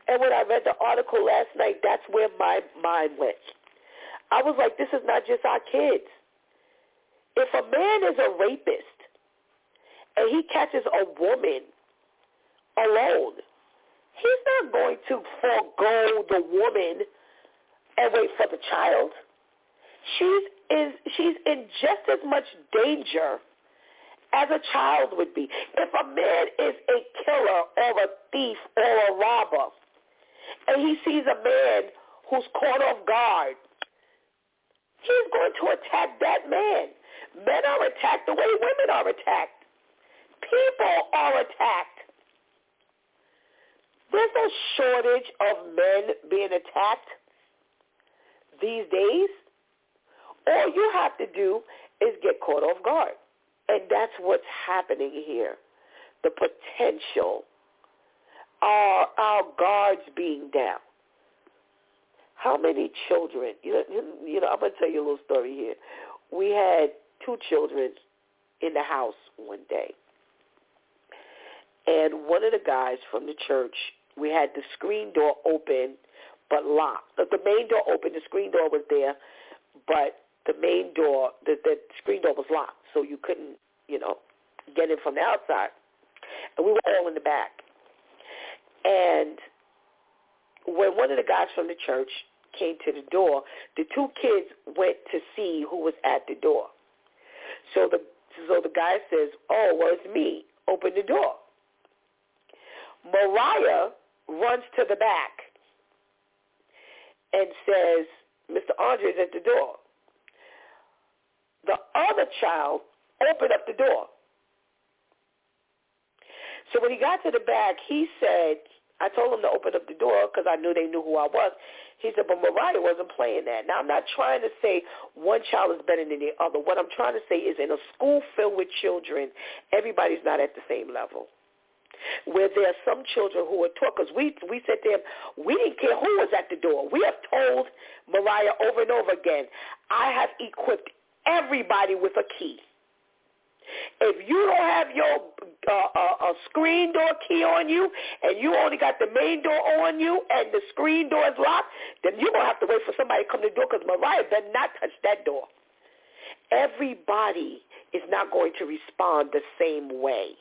And when I read the article last night, that's where my mind went. I was like, this is not just our kids. If a man is a rapist and he catches a woman alone, he's not going to forego the woman and wait for the child she's is she's in just as much danger as a child would be. If a man is a killer or a thief or a robber, and he sees a man who's caught off guard, he's going to attack that man. Men are attacked the way women are attacked. People are attacked. There's no shortage of men being attacked these days. All you have to do is get caught off guard. And that's what's happening here. The potential, our, our guards being down. How many children, you know, you know, I'm going to tell you a little story here. We had two children in the house one day. And one of the guys from the church, we had the screen door open, but locked. The main door open, the screen door was there, but the main door, the, the screen door was locked, so you couldn't, you know, get in from the outside. And we were all in the back. And when one of the guys from the church came to the door, the two kids went to see who was at the door. So the so the guy says, "Oh, well, it's me. Open the door." Mariah runs to the back and says, "Mr. Andre is at the door." The other child opened up the door. So when he got to the back, he said, I told him to open up the door because I knew they knew who I was. He said, but Mariah wasn't playing that. Now, I'm not trying to say one child is better than the other. What I'm trying to say is in a school filled with children, everybody's not at the same level. Where there are some children who are taught, because we, we said to him, we didn't care who was at the door. We have told Mariah over and over again, I have equipped everybody with a key. If you don't have your uh, uh, screen door key on you and you only got the main door on you and the screen door is locked, then you're going to have to wait for somebody to come to the door because Mariah does not touch that door. Everybody is not going to respond the same way.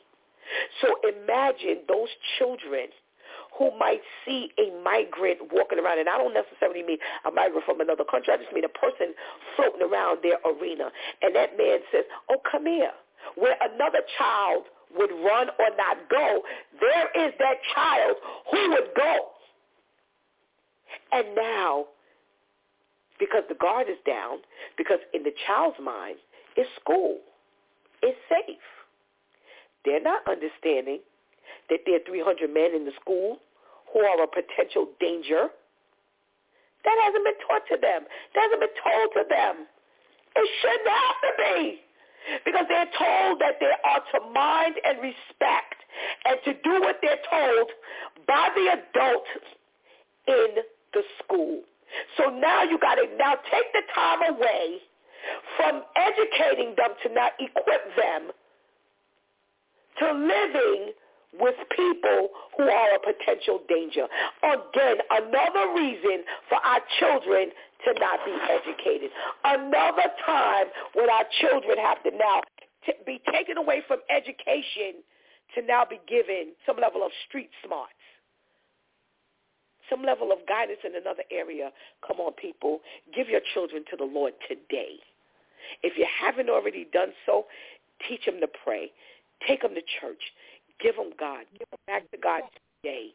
So imagine those children who might see a migrant walking around, and I don't necessarily mean a migrant from another country. I just mean a person floating around their arena. And that man says, oh, come here where another child would run or not go, there is that child who would go. And now, because the guard is down, because in the child's mind, it's school. It's safe. They're not understanding that there are 300 men in the school who are a potential danger. That hasn't been taught to them. That hasn't been told to them. It shouldn't have to be because they're told that they are to mind and respect and to do what they're told by the adults in the school. So now you got to now take the time away from educating them to now equip them to living with people who are a potential danger. Again, another reason for our children to not be educated. Another time when our children have to now t- be taken away from education to now be given some level of street smarts. Some level of guidance in another area. Come on, people. Give your children to the Lord today. If you haven't already done so, teach them to pray. Take them to church. Give them God. Give them back to God today.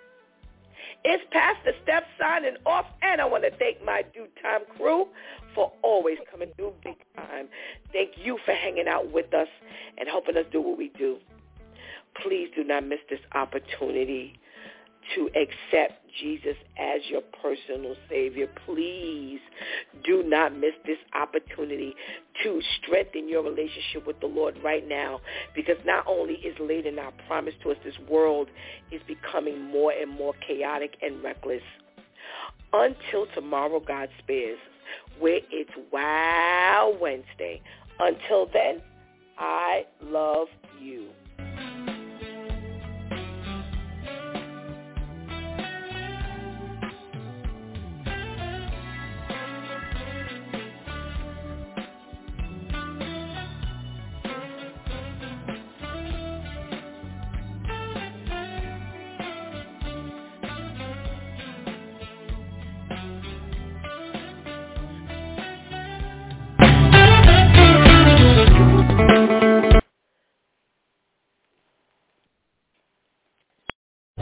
It's Pastor Steph signing off, and I want to thank my DEW Time crew for always coming through big time. Thank you for hanging out with us and helping us do what we do. Please do not miss this opportunity to accept Jesus as your personal Savior. Please do not miss this opportunity to strengthen your relationship with the Lord right now because not only is laid in our promise to us, this world is becoming more and more chaotic and reckless. Until tomorrow, God spares, where it's Wow Wednesday. Until then, I love you.